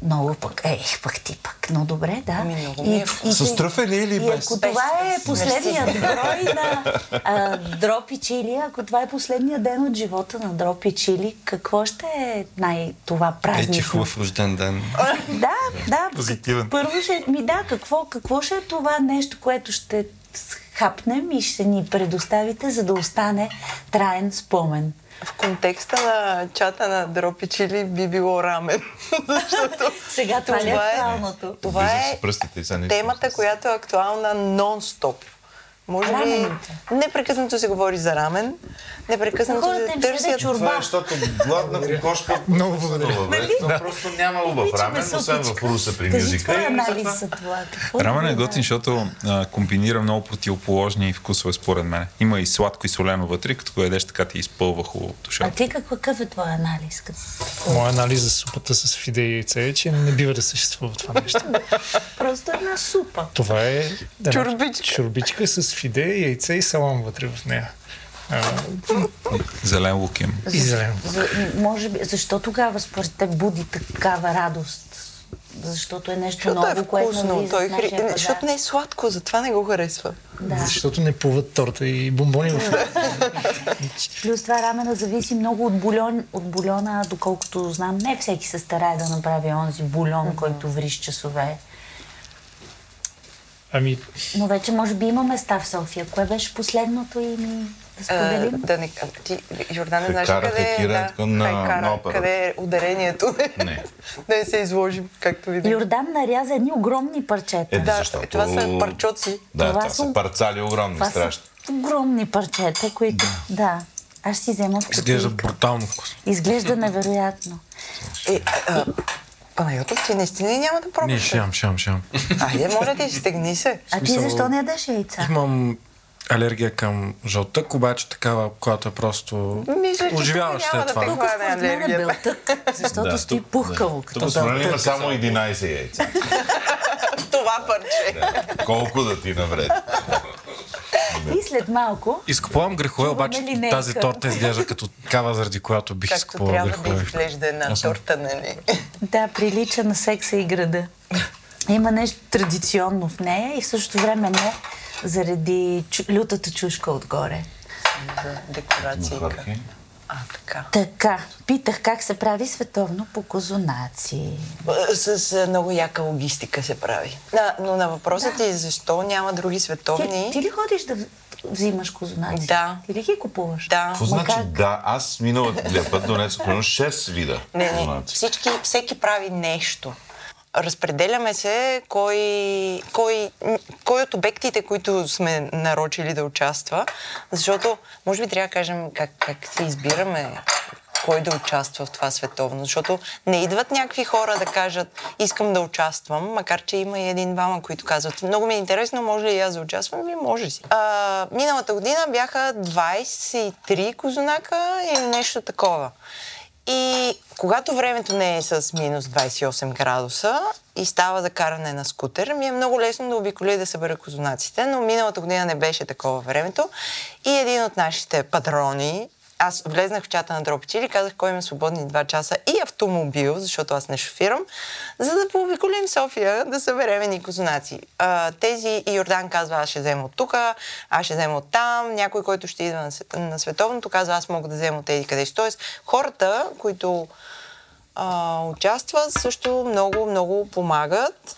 Много пък. Ех, пък ти пък. Но добре, да. Ами, много ми е вкусно. С тръфели или и без? ако това е последният брой на а, Дропи Чили, ако това е последният ден от живота на Дропи Чили, какво ще е най- това Ей, че празнично? хубав рожден ден. (laughs) Да, да. Позитивен. Първо ще ми да, какво, какво ще е това нещо, което ще хапнем и ще ни предоставите, за да остане траен спомен. В контекста на чата на Дропи Чили би било рамен. (laughs) Защото Сега това е това е, актуалното? това е темата, която е актуална нон-стоп. Може би непрекъснато се говори за рамен, непрекъснато Хората се седят търсят чорба. Това е, защото гладна кокошка (laughs) Много благодаря. То просто няма Обичаме рамен, освен в. Руса при Кажи мюзика. твоя и анализ затова- за това. Рамен е готин, защото а, комбинира много противоположни вкусове, според мен. Има и сладко и солено вътре, като го ядеш така ти изпълва хубаво А душата. ти какъв е твой анализ? Моя анализ за супата с фиде и яйце е, че не бива да съществува това нещо. Просто една супа. Това е една Чорбичка. С фиде, яйце и салам вътре в нея. Зелен лук им. и зелено. За, може би, защо тогава според теб буди такава радост? Защото е нещо Защото е ново, което вкусно. навлиза Той, в хри... пазар. Защото не е сладко, затова не го харесва. Да. Защото не плуват торта и бомбони в (laughs) Плюс това рамена зависи много от, бульон, от бульона, доколкото знам, не всеки се старае да направи онзи бульон, който вриш часове. Ами, Но вече може би има места в София. Кое беше последното и ми да А, споделим? да не, а, ти, Йордан, не знаеш къде е, да, на- Хайкара, на опера. къде е ударението? Не. да (laughs) не се изложим, както видим. Йордан наряза едни огромни парчета. Е, Да, защото... това са парчоци. Да, Това това, са- са парцали огромни, Това са страшни. огромни парчета, които... Да. Аз ще си взема в Изглежда брутално вкусно. Изглежда невероятно. Е, а, Панайотов, ти наистина ли няма да Не, пробваш? шам, шам, шам. Айде, моля ти, стегни се. А ти защо не ядеш яйца? Имам алергия към жълтък, обаче такава, която е просто Мисля, че оживяваща тук няма е да това. те е белтък, защото стои пухкаво. да. като Тук според има само 11 яйца. (laughs) Това парче. Колко да ти навреди? И след малко Изкупувам грехове, обаче линейка. тази торта изглежда като такава, заради която бих Както изкупувал трябва да грехове. изглежда една торта, нали? Да, прилича на секса и града. Има нещо традиционно в нея и в същото време не заради чу, лютата чушка отгоре. За декорация. А, така. Така, питах как се прави световно по козунаци. С, с много яка логистика се прави. Да, но на въпросът ти защо няма други Ти, световни... ти ли ходиш да взимаш козунаци? Да. Ти ли ги купуваш? Да. Какво значи как? да? Аз миналия път донесох примерно 6 вида. Не, не, козунаци. всички, всеки прави нещо. Разпределяме се кой, кой, кой от обектите, които сме нарочили да участва, защото може би трябва да кажем как, как се избираме кой да участва в това световно, защото не идват някакви хора да кажат искам да участвам, макар че има и един-двама, които казват много ми е интересно, може ли и аз да участвам? Ми може си. А, миналата година бяха 23 козунака или нещо такова. И когато времето не е с минус 28 градуса и става за каране на скутер, ми е много лесно да обиколя и да събера козунаците, но миналата година не беше такова времето. И един от нашите патрони, аз влезнах в чата на Дропчили, казах кой има свободни 2 часа и автомобил, защото аз не шофирам, за да пообиколим София, да съберем ни козунаци. А, тези и Йордан казва, аз ще взема от тук, аз ще взема от там, някой, който ще идва на, свет- на световното, казва, аз мога да взема от тези къде. Тоест, хората, които а, участват, също много, много помагат,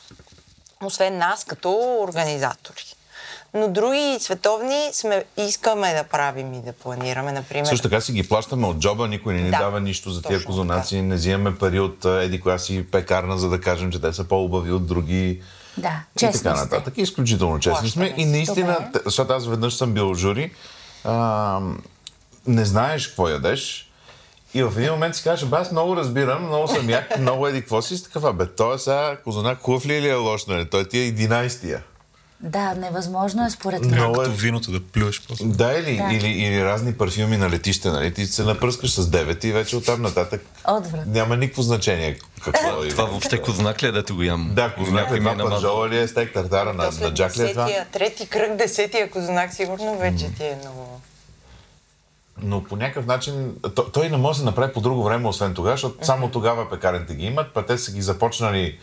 освен нас като организатори. Но други световни сме, искаме да правим и да планираме, например. Също така си ги плащаме от джоба, никой не ни Да, дава нищо за тия козунаци, не взимаме пари от еди коя си пекарна, за да кажем, че те са по-убави от други. Да, и честни така сте. нататък. Изключително честни сме. И наистина, Добре. защото аз веднъж съм бил жури, а, не знаеш какво ядеш. И в един момент си кажеш, бе, аз много разбирам, много съм як, много еди какво си, с такъв, а бе, той е сега козунак хубав ли е или е лош, нали? Той ти е 11-тия. Да, невъзможно е според мен. Много е Като виното да плюеш после. Да, или, Да. Или, или разни парфюми на летище, нали? Ти се напръскаш с 9 и вече оттам нататък Отврат. няма никакво значение какво (laughs) е. Това въобще кознак ли е, дето го ям? Да, кознак е това панжола ли е, стек тартара на, на джак ли е това? трети кръг, десетия кознак, сигурно вече ти е много... Но по някакъв начин то- той не може да се направи по друго време, освен тогава, защото само тогава пекарните ги имат, па те са ги започнали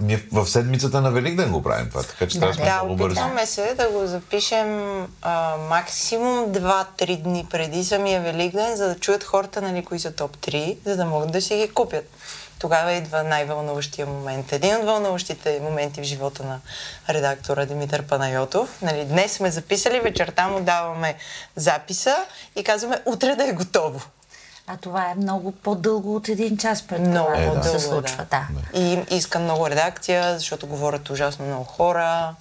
ние в седмицата на Великден го правим това, така че Да, трябва да сме Да, много бързи. опитваме се да го запишем а, максимум 2-3 дни преди самия Великден, за да чуят хората, нали, кои са топ 3, за да могат да си ги купят. Тогава идва най-вълнуващия момент. Един от вълнуващите моменти в живота на редактора Димитър Панайотов. Нали, днес сме записали, вечерта му даваме записа и казваме утре да е готово. А това е много по-дълго от един час пред Много това Е, да. се случва. Да. И иска много редакция, защото говорят ужасно много хора.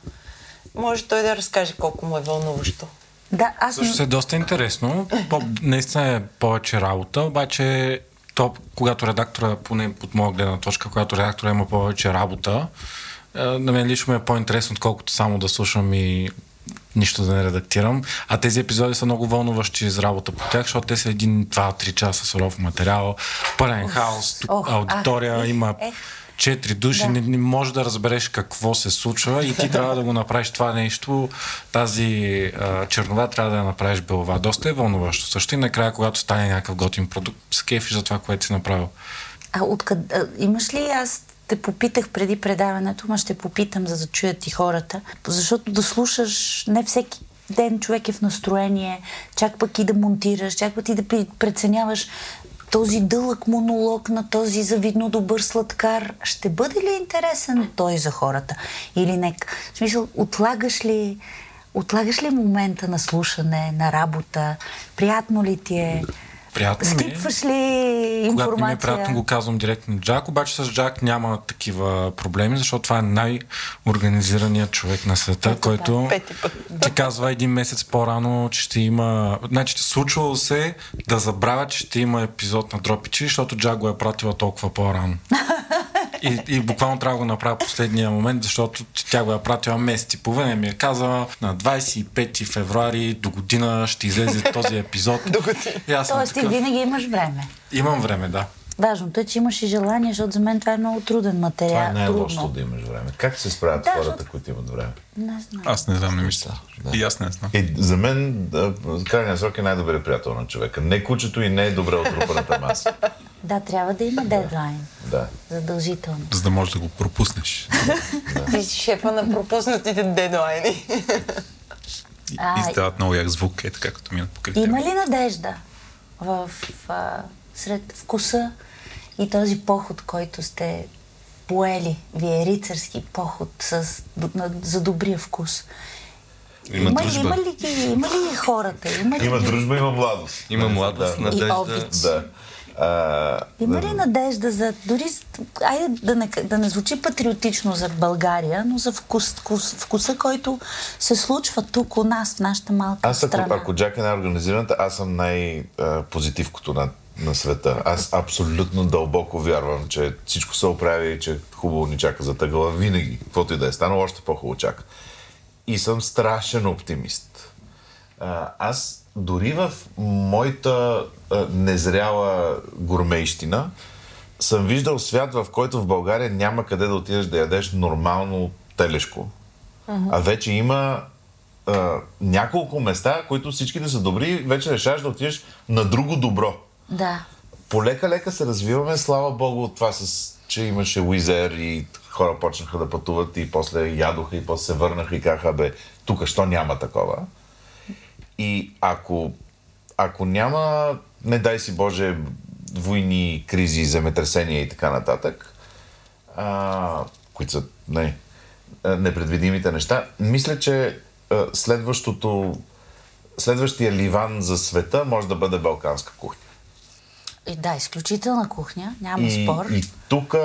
Може той да разкаже колко му е вълнуващо. Да, аз Също е доста интересно. По, наистина е повече работа, обаче то, когато редактора, поне от моя гледна точка, когато редактора има повече работа, е, на мен лично ми е по-интересно, отколкото само да слушам и нищо да не редактирам. А тези епизоди са много вълнуващи за работа по тях, защото те са един, два, три часа суров материал, пълен хаос, тук Ох, аудитория, ех, има ех. четири души, Да. не, не можеш да разбереш какво се случва и ти трябва да го направиш това нещо. Тази а, чернова трябва да я направиш белова. Доста е вълнуващо също и накрая, когато стане някакъв готин продукт, се кефиш за това, което си направил. А, откъд, а имаш ли, аз те попитах преди предаването, ма ще попитам, за да чуят и хората, защото да слушаш не всеки ден човек е в настроение, чак пък и да монтираш, чак пък и да преценяваш този дълъг монолог на този завидно добър сладкар, ще бъде ли интересен той за хората? Или не? В смисъл, отлагаш ли, отлагаш ли момента на слушане, на работа? Приятно ли ти е? Приятно е. Скипваш ли Когато не ми е информация? приятно, го казвам директно на Джак, обаче с Джак няма такива проблеми, защото това е най-организираният човек на света, Пети който ти казва един месец по-рано, че ще има... Значи, случвало се да забравя, че ще има епизод на Дропичи, защото Джак го е пратила толкова по-рано. (laughs) И, и буквално трябва да го направя последния момент, защото тя го е пратила месец и половина и ми е казала на 25 февруари до година ще излезе този епизод. (laughs) До година. И Тоест ти винаги имаш време. Имам време, да. Важното е, че имаш и желание, защото за мен това е много труден материал. Това е най-лошото да имаш време. Как се справят Да, хората, защото- които имат време? Не знам. Аз не знам, не мисля. И аз не знам. Е, за мен да, крайният срок е най-добрият приятел на човека. Не кучето и не е добре отрупаната маса. (laughs) Да, трябва да има дедлайн. Да. Задължително. За да можеш да го пропуснеш. (laughs) Ти си шефа на пропуснатите дедлайни. И, издават много як звук, е така, като минат покрай Има ли надежда в, а, сред вкуса и този поход, който сте поели? Вие рицарски поход с, на, за добрия вкус. Има има, дружба. има, ли, има ли хората? Има ли, Има дружба, има младост. Има младост, Да. надежда. обич. Да. А, Има ли надежда за... Дори, айде да не, да не звучи патриотично за България, но за вкус, вкус, вкуса, който се случва тук у нас, в нашата малка Аз ако, страна. ако Джак е най-организираната, аз съм най-позитивкото на, на света. Аз абсолютно дълбоко вярвам, че всичко се оправи и че хубаво ни чака за тъгъла винаги. Каквото и да е станало, още по-хубаво чака. И съм страшен оптимист. А, аз дори в моята незряла гурмейщина съм виждал свят, в който в България няма къде да отидеш да ядеш нормално телешко. А вече има а, няколко места, които всички да са добри, вече решаваш да отидеш на друго добро. Да. Полека-лека се развиваме, слава богу, от това с, че имаше Уизер и хора почнаха да пътуват и после ядоха и после се върнаха и казаха, бе, тук що няма такова. И ако, ако няма, не дай си Боже, войни, кризи, земетресения и така нататък, а, които са не, непредвидимите неща, мисля, че а, следващото, следващия ливан за света може да бъде балканска кухня. И да, изключителна кухня, няма И, спор. и тук,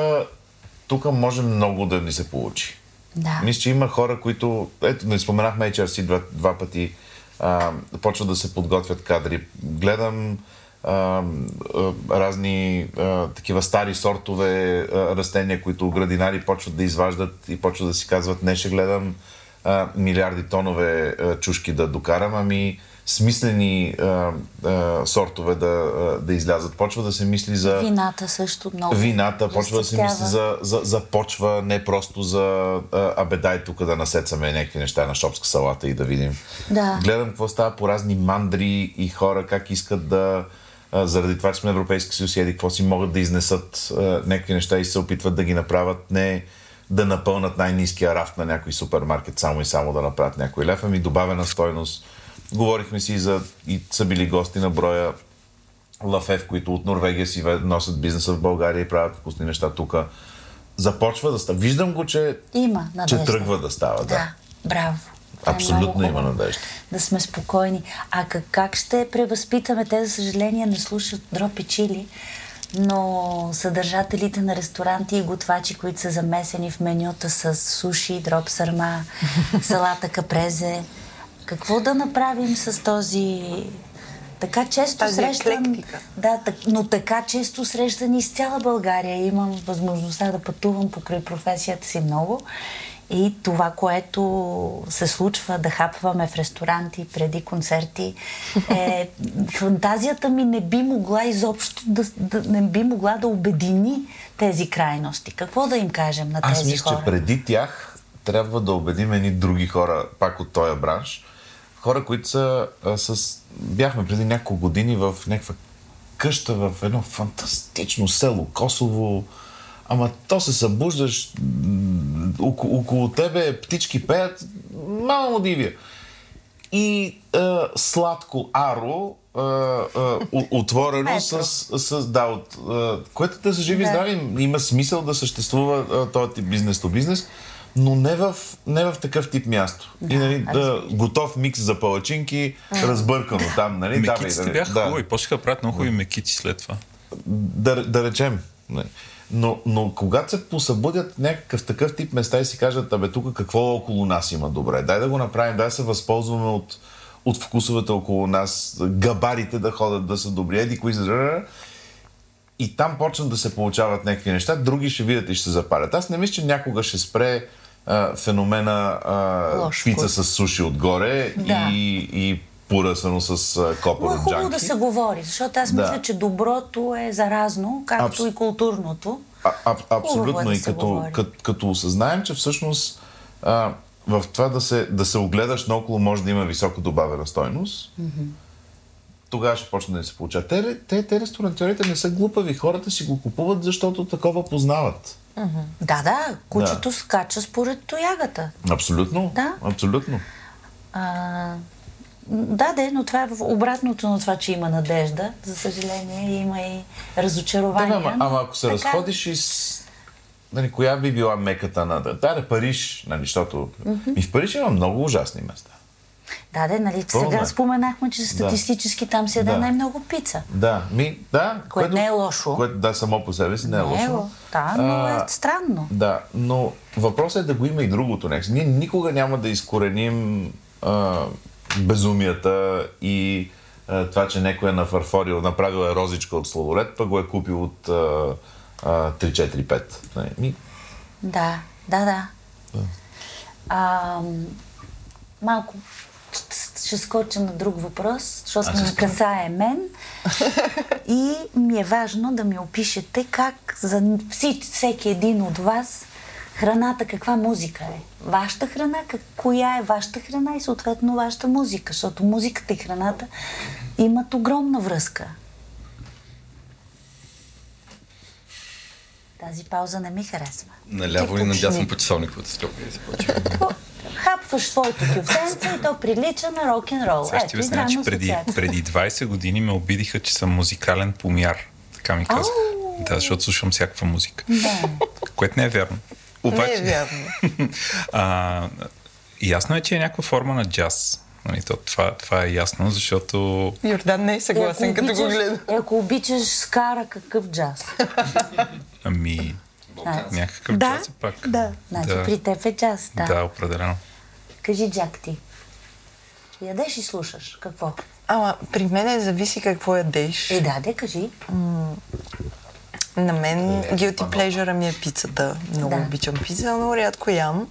тук може много да ни се получи. Да. Мисля, че има хора, които... Ето, не споменахме HRC два, два пъти. А, почват да се подготвят кадри. Гледам а, а, разни а, такива стари сортове а, растения, които градинари почват да изваждат и почват да си казват, не ще гледам а, милиарди тонове а, чушки да докарам, ами смислени а, а, сортове да, а, да излязат. Почва да се мисли за... Вината също много. Вината, почва да се мисли за, за, за почва, не просто за а, абе дай тук да насецаме някакви неща на шопска салата и да видим. Да. Гледам какво става по разни мандри и хора, как искат да а, заради това, че сме Европейски съюз, еди какво си могат да изнесат а, някакви неща и се опитват да ги направят не да напълнат най-низкия рафт на някой супермаркет само и само да направят някой лев, ами добавена стойност. Говорихме си за и са били гости на броя Лафев, които от Норвегия си носят бизнеса в България и правят вкусни неща тук. Започва да става. Виждам го, че, Има надежда. че тръгва да става. Да. Да, браво. Е Абсолютно много има надежда. Да сме спокойни. А как, как ще превъзпитаме? Те, за съжаление, не слушат дропи чили, но съдържателите на ресторанти и готвачи, които са замесени в менюта с суши, дроп сърма, (laughs) салата капрезе. Какво да направим с този така често Тази срещан... еклектика. Да, так, но така често срещан из цяла България. Имам възможността да пътувам покрай професията си много. И това, което се случва да хапваме в ресторанти преди концерти, е, фантазията ми не би могла изобщо да, да, не би могла да обедини тези крайности. Какво да им кажем на тези Аз мисля, хора? че преди тях трябва да убедим едни други хора, пак от този бранш. Хора, които са а, с... Бяхме преди няколко години в някаква къща в едно фантастично село, Косово. Ама то се събуждаш, около, около тебе птички пеят, мало дивия. И а, сладко аро, а, а, отворено с, с да, от, а, което да са живи Да. здрави, има смисъл да съществува а, този тип бизнес то бизнес, но не в, не в такъв тип място. и нали, да, готов микс за палачинки, разбъркано там, нали? давай, Мекиците нали, бяха да. хубави, почнаха да правят много хубави мекици след това. да, да речем. Не. Но, но когато се посъбудят някакъв такъв тип места и си кажат, абе тук какво около нас има добре, дай да го направим, дай да се възползваме от, от вкусовете около нас, габарите да ходят да са добри, еди кои. И там почнат да се получават някакви неща, други ще видят и ще се запалят. Аз не мисля, че някога ще спре а, феномена а, пица с суши отгоре Да. и, и поръсано с копър е от хубаво джанки. да се говори, защото аз Да. мисля, че доброто е заразно, както Абс- и културното. А, а, Хубаво абсолютно. е да и като, като, като осъзнаем, че всъщност а, в това да се, да се огледаш наоколо може да има високо добавена стойност, тогава ще почне да се получава. Те, те, те ресторантьорите не са глупави. Хората си го купуват, защото такова познават. Да, да, кучето скача според тоягата. Абсолютно. Да. Абсолютно. А, да, де, но това е в обратното на това, че има надежда. За съжаление, има и Да, разочарование. ама, но ама ако се така- разходиш и с... Нали, коя би била меката на... Да, да Париж, нали, защото... И в Париж има много ужасни места. Да, де, нали, Пълно сега е. споменахме, че статистически там се Да. най-много пица. Да, ми, да. Което не е лошо. Което да, само по себе си не е Не е лошо. ло- да, но е А, странно. Да, но въпросът е да го има и другото нещо. Ние никога няма да изкореним а, безумията и а, това, че някой е нафарфорил, направил е розичка от сладолет, пък го е купил от а, а, 3-4-5. Нали, ми, Да, да, да. А, малко ще- скоча на друг въпрос, защото ме касае мен. (laughs) И ми е важно да ми опишете как за всеки един от вас храната каква музика е. Вашата храна, как, коя е вашата храна и съответно вашата музика, защото музиката и храната имат огромна връзка. Тази пауза не ми харесва. Наляво Ти и надясно по часовниковата. Тако, (laughs) Хапваш своето кюфтенце и то прилича на рок-н-рол. Сега ще обясня, че преди, преди 20 години ме обидиха, че съм музикален помяр. Така ми казаха. Да, защото слушам всякаква музика. Да. Което не е вярно. Не Обаче, е вярно. (laughs) а, ясно е, че е някаква форма на джаз. Нали, то, това, това е ясно, защото Йордан не е Е, съгласен, ако като го обичаш- гледа. е, Ако обичаш скара, какъв джаз? (laughs) ами, някакъв да, джаз е пак. да. Значи да, при теб е джаз, да. да, определено. Кажи, Джак, ти. Ядеш и слушаш. Какво? Ама при мен зависи какво ядеш. Е, да, де, кажи. На мен guilty pleasure ми е пицата. Много Да. обичам пица, но рядко ям.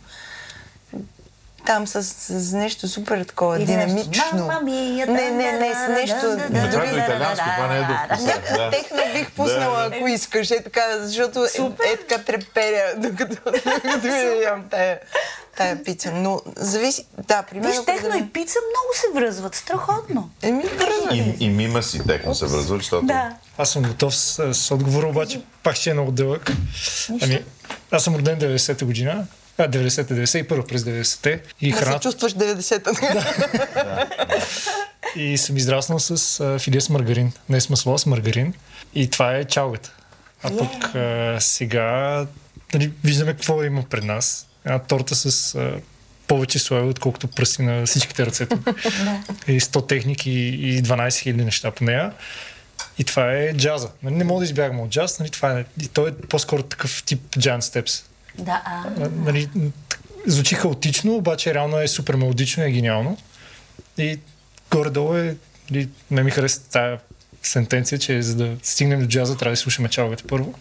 Там с, с нещо супер такова Или динамично. нещо, «Мама мия, не, не, не, с нещо... да, това е италианско, това не е Да. техно бих пуснала, ако искаш. Е така, защото е, е така треперя, докато, (laughs) докато ям тая, тая пица. Но зависи... Да, при мен... Виж, техно и пица много се връзват. Страхотно. Еми, връзва. и, и мима си техно се връзва, защото... Да. Аз съм готов с, с отговора, обаче пак ще е много дълъг. Ами, аз съм роден 90-та година. А, 90-та, 91 през 90-те. И Да се Значи- храната... чувстваш 90-та. И съм израснал с а, филе с маргарин. Не с масло, а с маргарин. И това е чалгата. А Е. пък а, сега нали, виждаме какво има пред нас. Една торта с а, повече слоеве, отколкото пръсти на всичките ръце. (laughs) И 100 техники и 12 000 неща по нея. И това е джаза. Нали, не мога да избягам от джаз. Нали, това е, и той е по-скоро такъв тип джан степс. Да, а. Нали, звучи хаотично, обаче реално е супер мелодично и е гениално. И горе-долу е, нали, не ми хареса тази сентенция, че за да стигнем до джаза трябва да слушаме чалгата първо.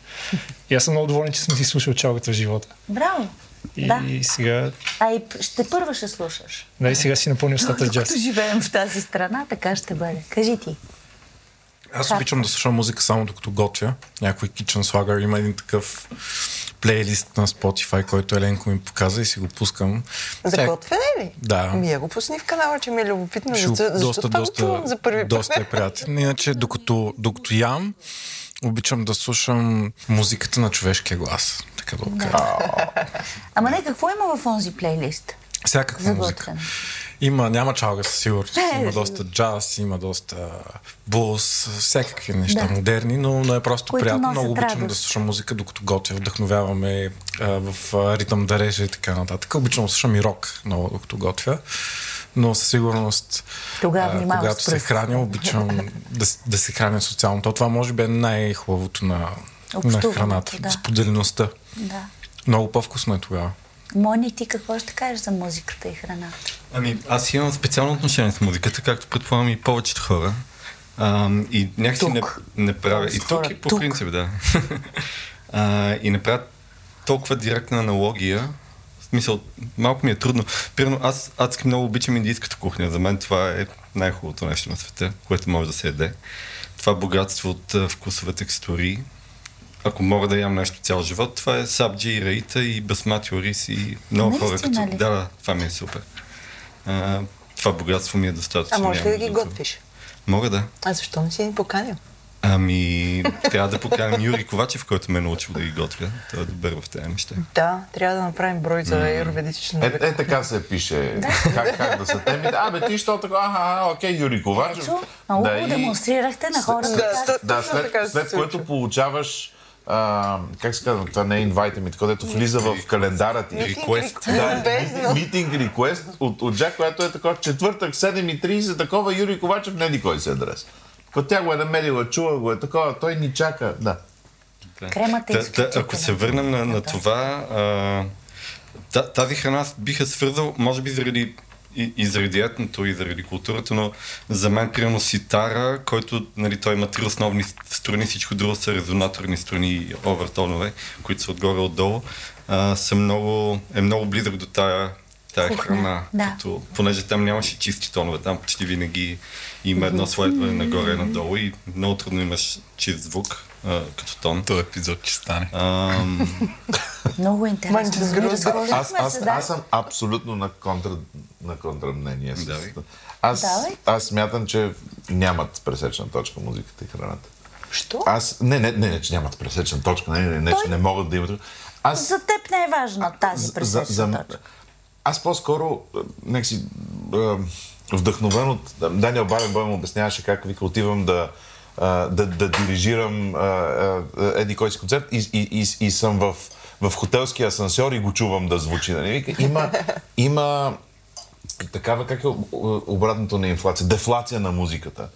И аз съм много доволен, че съм си слушал чалгата в живота. Браво. И, Да. и сега, А и ще първа ще слушаш. да, и сега си напълни устата с джаз. Докато живеем в тази страна, така ще бъде. Кажи ти. Аз обичам да слушам музика само докато готвя. Някой Kitchen Swagger има един такъв плейлист на Spotify, който Еленко ми показа и си го пускам. За Всяк- готвене ли? Да. Ми я го пусни в канала, че ми е любопитно. Ще Защо, доста, това доста, за първи доста е приятен. Иначе, докато, докато ям, обичам да слушам музиката на човешкия глас. Така да го кажа. Ама не, какво има в онзи плейлист? Всякаква музика. Има, няма чалга със сигурност. Е, Има доста джаз, има доста блуз, всякакви неща Да. модерни, но, но е просто Които приятно. Много обичам да слушам музика, докато готвя. Вдъхновяваме а, в а, ритъм да реже и така нататък. Обичам да слушам и рок много, докато готвя. Но със сигурност, Тогава а, когато се храня, обичам (laughs) да, да се храня социално. То това може би е най-хубавото на, на Общуването, храната. да. Споделеността. Да. Много по-вкусно е тогава. Мони, ти какво ще кажеш за музиката и храната? Ами, аз имам специално отношение с музиката, както предполагам и повечето хора. А, и някакси не, Тук. не правя. И тук, и по Тук. принцип, да. (laughs) а, и не правя толкова директна аналогия. В смисъл, малко ми е трудно. Примерно, аз адски много обичам индийската кухня. За мен това е най-хубавото нещо на света, което може да се яде. Това богатство от вкусове текстури. Ако мога да ям нещо цял живот, това е сабджи и раита и басмати рис и много хора като... ли? Да, да, това ми е супер. А, това богатство ми е достатъчно. А може ли да ги готвиш? Мога да. А защо не си ни поканил? Ами, трябва да поканим Юрий Ковачев, който ме е научил да ги готвя. Той е добър в тези неща. Да, трябва да направим брой за юрведична Е, е, така се пише. как, как да са темите. Абе, ти що така? Аха, аха, окей, Юрий Ковачев. Ето, много Да, демонстрирахте на хората. Да, след, след което получаваш а, как се казва, това не е инвайта ми, където влиза в календара ти. Request. (laughs) Да, митинг реквест от, от Джак, която е такова четвъртък, 7.30, такова Юрий Ковачев, не ли кой се адрес. Като тя го е намерила, чула го е такова, той ни чака. Да. Кремата Та, та, изключителна. ако се върнем на, на това, а, та, тази храна биха свързал, може би заради и, и заради етното, и заради културата, но за мен, примерно, ситара, който, нали, той има три основни струни, всичко друго са резонаторни струни и овертонове, които са отгоре отдолу, а, са много, е много близък до тая, тая храна. да. Като, понеже там нямаше чисти тонове, там почти винаги има едно слайдване нагоре и надолу и много трудно имаш чист звук а, като тон. Този епизод ще стане. Ам, Много интересно. Груза. разхождахме Аз, аз, да. аз съм абсолютно на, контра, на контрамнение. с-. Аз, Давай. аз смятам, че нямат пресечна точка музиката и храната. Що? Аз, не, не, не, не, че нямат пресечна точка, не, не, не, че не могат да имат. Аз, За теб не е важна тази за- пресечна за- точка. Аз по-скоро, а, нека си а, вдъхновен от... Даниел Баренбой му обясняваше как вика отивам да, а, да, да дирижирам а, а, еди кой си концерт и, и, и, и съм в, в хотелския асансьор и го чувам да звучи. Нали? Вика, има, има такава, как е обратното на инфлация? Дефлация на музиката.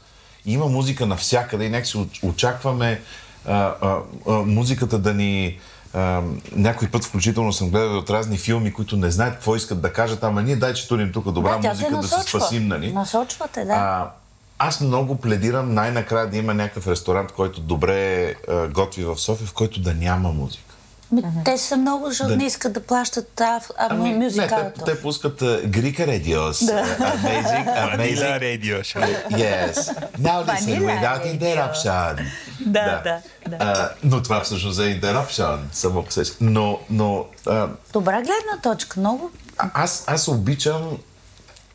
Има музика навсякъде и някакси оч- очакваме а, а, а, музиката да ни... А, някой път включително съм гледал от разни филми, които не знаят какво искат да кажат, ама ние дай, че турим тук добра да, музика да се спасим, нали? Насочвате, да. А, аз много пледирам най-накрая да има някакъв ресторант, който добре а, готви в София, в който да няма музика. Ми, Те са много, защото Да. не искат да плащат а, а, Ами, не, те, те пускат uh. Да. Uh, amazing, (laughs) amazing. радио. ще. Yes. Now listen without interruption. Да, да, да. А, но това всъщност е interruption, само по себе. Но, но а, Добра гледна точка. Много а- аз, аз обичам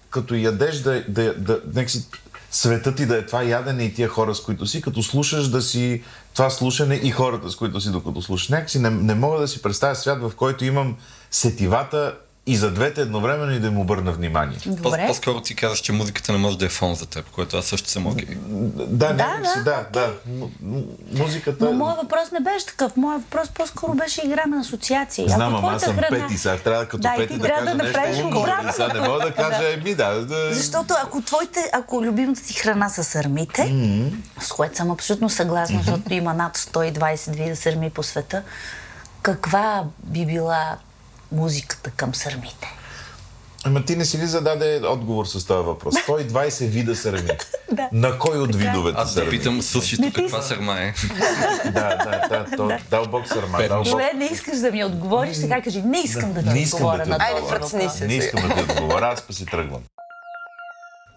като ядеш да, да, да, нека си, светът ти да е това ядене и тия хора, с които си, като слушаш да си това слушане и хората, с които си, докато слушаш. Някакси не, не мога да си представя свят, в който имам сетивата и за двете едновременно и да им обърна внимание. Добре. По-скоро ти казваш, че музиката не може да е фон за теб, което аз също съм окей. Да, Да, да, да. М- м- Музиката... Но моят въпрос не беше такъв. Моят въпрос по-скоро беше игра на асоциации. Знам, ама аз съм храна- Пети, сега трябва като Да, и Пети ти да трябва кажа да нещо. Сега не мога да кажа, еми да, да... Защото ако твоите, ако любимата ти храна са сърмите, с което съм абсолютно съгласна, защото има над 120 вида сърми по света, каква би била музиката към сърмите? Ама ти не си ли зададе отговор с този въпрос? (laughs) 120 вида сърми. (laughs) Да. На кой от видовете Аз да сърми? питам сушито каква сърма е. (laughs) Да, да, да, то, дълбок сърма, дълбок. Добре, не искаш да ми отговориш, сега кажи, не искам да ти Не искам да отговоря ти на отговоря. този Айде, се. Не искам да ти отговоря, аз па си тръгвам.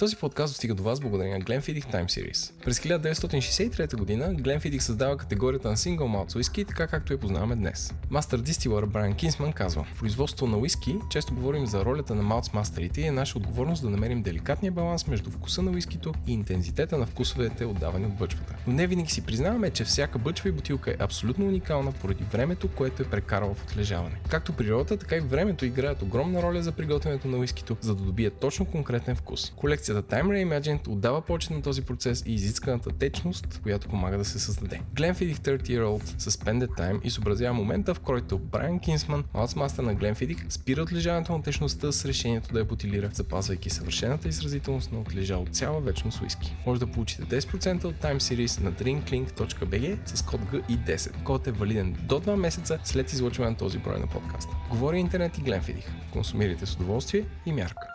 Този подкаст достига до вас благодарение на Glenfiddich Time Series. През 1963 г. Glenfiddich създава категорията на Single Malt Whisky, така както я познаваме днес. Мастър дистилър Брайан Кинсман казва, в производството на уиски често говорим за ролята на малц мастерите и е наша отговорност да намерим деликатния баланс между вкуса на уискито и интензитета на вкусовете, отдавани от бъчвата. Но не винаги си признаваме, че всяка бъчва и бутилка е абсолютно уникална поради времето, което е прекарала в отлежаване. Както природата, така и времето играят огромна роля за приготвянето на уискито, за да добие точно конкретен вкус. Колекцията Time Reimagined отдава почет на този процес и изисканата течност, която помага да се създаде. Glenfiddich 30 Year Old Suspended Time изобразява момента, в който Брайан Кинсман, мастер на Glenfiddich, спира отлежаването на течността с решението да я бутилира, запазвайки съвършената изразителност на отлежал цяла вечност уиски. Може да получите 10% от Time Series на drinklink.bg с код GI10. Кодът е валиден до 2 месеца след излъчване на този брой на подкаста. Говори интернет и Glenfiddich. Консумирайте с удоволствие и мярка.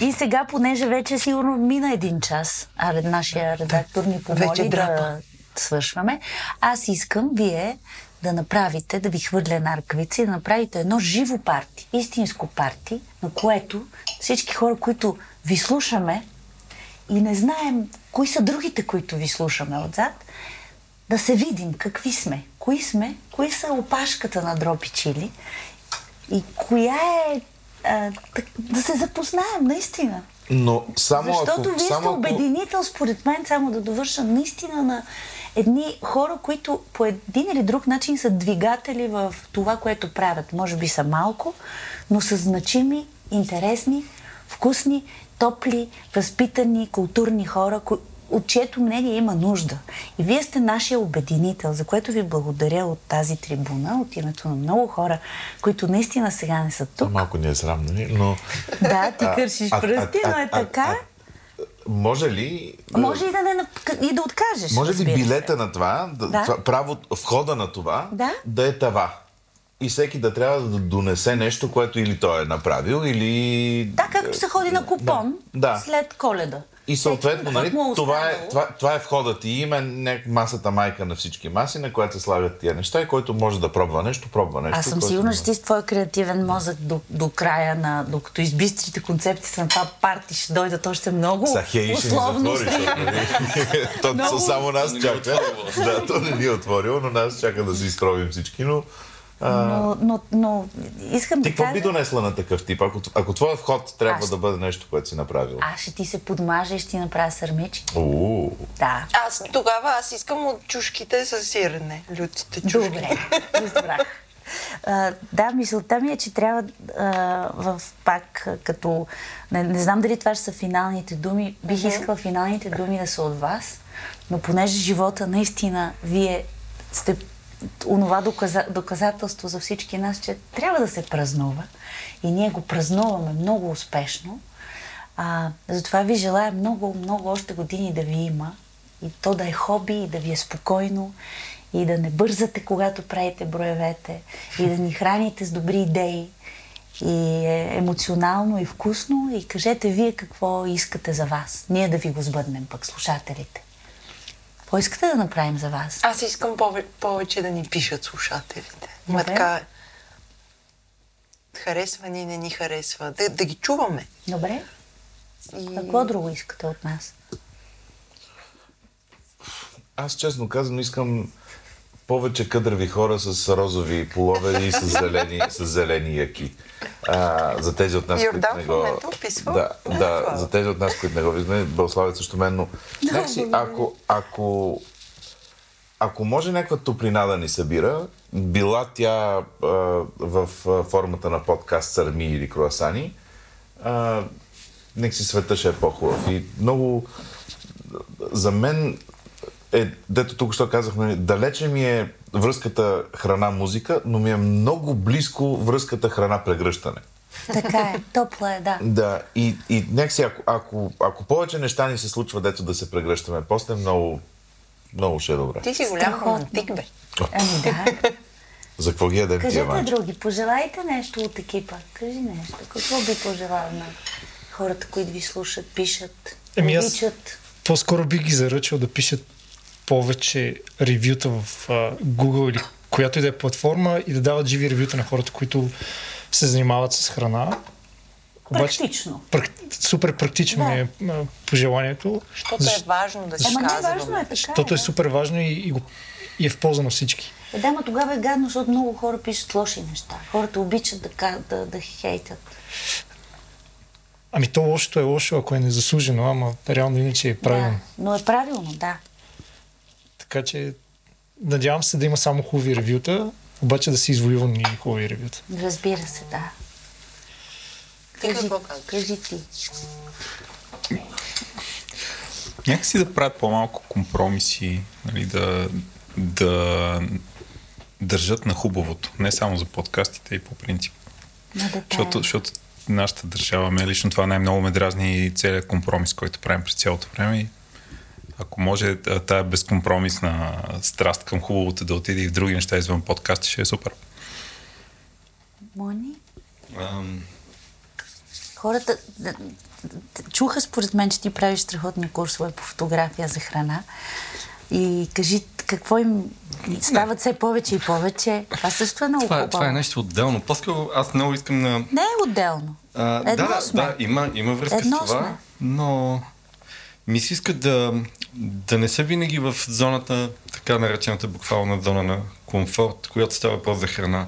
И сега, понеже вече сигурно мина един час, а нашия редактор ни помоли да свършваме, аз искам вие да направите, да ви хвърля една ръкавица и да направите едно живо парти, истинско парти, на което всички хора, които ви слушаме и не знаем кои са другите, които ви слушаме отзад, да се видим какви сме, кои сме, кои са опашката на дропи чили и коя е а, да се запознаем наистина. Но само Защото ако... вие сте само ако... обединител, според мен, само да довърша, наистина на едни хора, които по един или друг начин са двигатели в това, което правят. Може би са малко, но са значими, интересни, вкусни, топли, възпитани, културни хора, от чието мнение има нужда. И вие сте нашия обединител, за което ви благодаря от тази трибуна, от името на много хора, които наистина сега не са тук. Малко ни е срам, нали? Но... Да, ти кършиш пръсти, но е така. Може ли... Може и да, не, и да откажеш. Може ли билета на това, да, това право, входа на това, Да. да е това? И всеки да трябва да донесе нещо, което или той е направил, или... Да, както се ходи на купон. Да. след коледа. И съответно, нали, това, е, това, това е входът и има няк- масата майка на всички маси, на която се слагат тия неща и който може да пробва нещо, пробва нещо. Аз съм сигурна, не- че ти с твой креативен мозък до, до края на... Докато избистрите концепциите на това парти ще дойдат още много Са хей ще ни условно. затвори, нали, (laughs) то Много. само нас Не е чака. Да, то не ни е отворило, но нас чака да се изтровим всички, но... Но, но, но искам ти да какво кажа... би донесла на такъв тип? Ако, ако твоят вход трябва Аз- да бъде нещо, което си направил. Аз ще ти се подмажа и ще ти направя сърмички. Уу, Да. Аз тогава аз искам от чушките с сирене. Лютите чушки. Добре. А, да, мисълта ми е, че трябва а, в пак като... Не, не знам дали това ще са финалните думи. Бих искала финалните думи да са от вас, но понеже живота наистина вие сте онова доказа, доказателство за всички нас, че трябва да се празнува и ние го празнуваме много успешно. А, затова ви желая много, много още години да ви има и то да е хоби и да ви е спокойно и да не бързате, когато правите броевете и да ни храните с добри идеи и е емоционално и вкусно и кажете вие какво искате за вас. Ние да ви го сбъднем пък, слушателите. Какво искате да направим за вас? Аз искам пове, повече да ни пишат слушателите. Ма така харесва ни, не ни харесва. Да, да ги чуваме. Добре? И... Какво друго искате от нас? аз честно казано искам повече къдрави хора с розови половери и с зелени, с зелени яки. А, за тези от нас, Йордан които не го... описва. Да, да, Белослава. за тези от нас, които не го виждаме, Белославец също мен, но някакси, ако, ако, ако може някаква топлина да ни събира, била тя а, в формата на подкаст Сърми или Круасани, а, нека си света ще е по-хубав. И много за мен е, дето тук що казахме, далече ми е връзката храна-музика, но ми е много близко връзката храна-прегръщане. Така е, топла е, да. Да, и, и някакси, ако, ако, ако повече неща ни се случва, дето да се прегръщаме, после много, много ще е добре. Ти си голям романтик, бе. Ами да. (laughs) За какво ги ядем тия Кажете ванчи? други, пожелайте нещо от екипа. Кажи нещо. Какво би пожелал на хората, които ви слушат, пишат, Еми, аз- обичат? По-скоро би ги заръчал да пишат повече ревюта в Google или която и да е платформа и да дават живи ревюта на хората, които се занимават с храна. Практично. Прак... Супер практично Да. е пожеланието. Защото е важно да се казва. важно е така. Защото е да. супер важно и, и, го, и е в полза на всички. Е, да, ма тогава е гадно, защото много хора пишат лоши неща. Хората обичат да, да, да хейтят. Ами то лошото е лошо, ако е незаслужено, ама реално иначе е правилно. Да, но е правилно, да. Така че надявам се да има само хубави ревюта, обаче да са извоювани хубави ревюта. Разбира се, да. Казваш? Кажи ти. Някакси да правят по-малко компромиси, нали, да, да държат на хубавото. Не само за подкастите и по принцип. Защото, защото нашата държава, ме лично това най-много ме дразни и целият компромис, който правим през цялото време. И ако може тая безкомпромисна страст към хубавото да отиде и в други неща извън подкасти, ще е супер. Мони? Ам, Хората чуха според мен, че ти правиш страхотни курсове по фотография за храна. И кажи какво им стават все повече и повече. Това също е много това, хубаво. това е нещо отделно. По-скоро аз много искам на... Не е отделно. А, Едно да, да, сме. да, има, има връзка Едно с това, сме. но ми се иска да, да не са винаги в зоната, така наречената буквална зона на комфорт, която става въпрос за храна.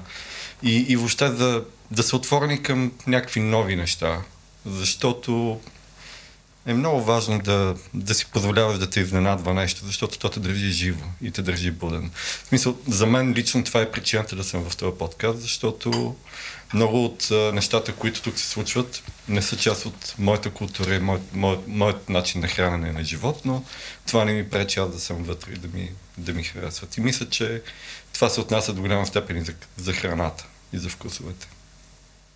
И, и въобще да, да са отворени към някакви нови неща, защото е много важно да, да си позволяваш да те изненадва нещо, защото то те държи живо и те държи буден. В смисъл, за мен лично това е причината да съм в този подкаст, защото много от а, нещата, които тук се случват, не са част от моята култура и моят, моят, моят начин на хранене на живот, но това не ми пречи аз да съм вътре и да ми, да ми харесват. И мисля, че това се отнася до голяма степен и за, за храната и за вкусовете.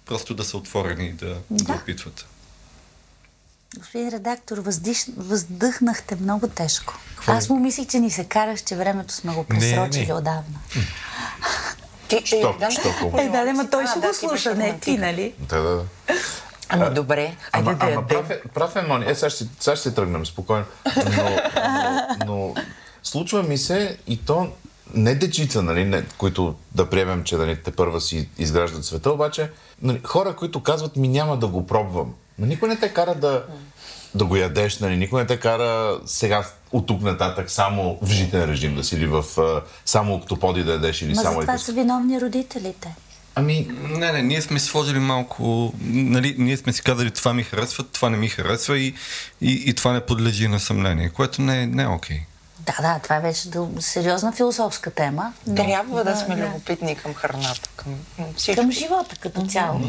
Просто да са отворени и да, да. Да. опитват. Господин редактор, въздиш... въздъхнахте много тежко. Аз му мислих, че ни се караш, че времето сме го пресрочили не. отдавна. Ти, Що? да, Що? Е, да, да, ма той ще го слуша, не ти, нали? Да, да. Ами добре, айде Ама, да ама ядем. прав, е, прав е, Мони. Е, сега ще, сега ще се тръгнем спокойно. Но, но, но случва ми се и то не дечица, нали, не, които да приемем, че нали, те първа си изграждат света, обаче нали, хора, които казват ми няма да го пробвам. Но никой не те кара да, да го ядеш, нали, никой не те кара сега от тук нататък само в житен режим да си или в а, само октоподи да ядеш или Ма само... за това са виновни родителите. Ами, Не, не, ние сме сложили малко, нали, ние сме си казали това ми харесва, това не ми харесва и, и, и това не подлежи на съмнение, което не, е- не е окей. Да, да, това е вече дъл- сериозна философска тема. но- Трябва да сме любопитни към храната, към всичко. Към живота като цяло.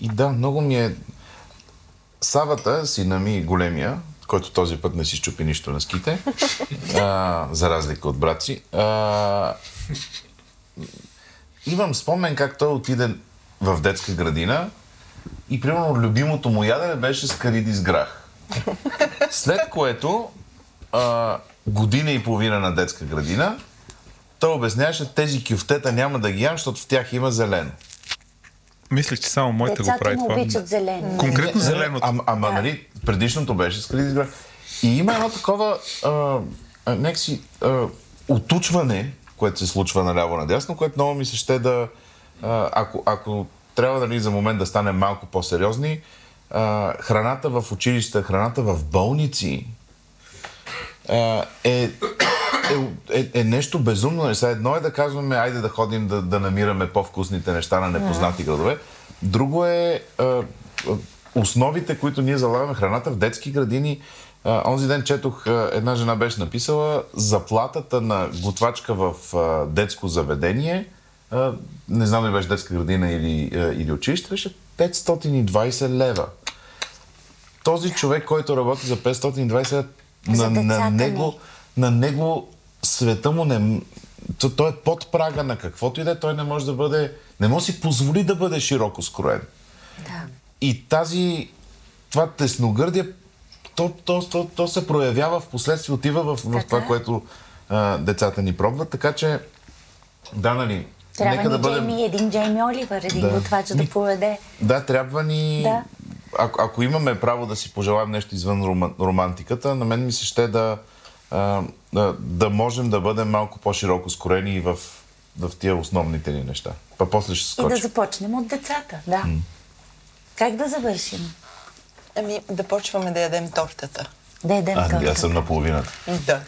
И да, много ми е... Савата, сина ми големия, който този път не си щупи нищо на ските, (laughs) а, за разлика от брат си. А, имам спомен как той отиде в детска градина и примерно любимото му ядене беше скариди с грах. След което а, година и половина на детска градина той обясняваше, тези кюфтета няма да ги ям, защото в тях има зелено. Мислех, че само моята го Децата прави не това. обичат зелено. Конкретно не, зеленото. Ама, ама нали, предишното беше с кредит град. И има едно такова а, а, някакси а, отучване, което се случва наляво-надясно, което много ми се ще да... А, ако, ако трябва нали, за момент да станем малко по-сериозни, а, храната в училища, храната в болници а, е, е, е, е нещо безумно. Нали, Сега едно е да казваме, айде да ходим да, да намираме по-вкусните неща на непознати градове. Друго е а, основите, които ние залагаме храната в детски градини. Онзи ден четох, една жена беше написала заплатата на готвачка в детско заведение, не знам дали беше детска градина или, или училище, беше 520 лева този човек, който работи за 520, За на, на, него, на него света му не... то- Той е под прага на каквото и да е, той не може да бъде... Не може да си позволи да бъде широко скроен. Да. И тази... Това тесногърдие, то, то, то, то се проявява в последствие, отива в, в това, е. което а, децата ни пробват, така че Да, нали? Трябва Нека ни да бъдем... Джейми, един Джейми Оливър, един Да. готвач да поведе. Да, трябва ни... Да. Ако, ако имаме право да си пожелаем нещо извън рома, романтиката, на мен ми се ще да, а, да, да можем да бъдем малко по-широко скорени и в, в тия основните ни неща. Па после ще И да скочим. започнем от децата, да. Как да завършим? Ами, да почваме да ядем тортата. Да едем А, тортата. аз съм на половината. Да.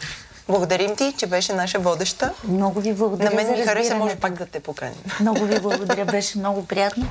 Благодарим ти, че беше наша водеща. Много ви благодаря На мен ми хареса, може пак да те поканим. Много ви благодаря, беше много приятно.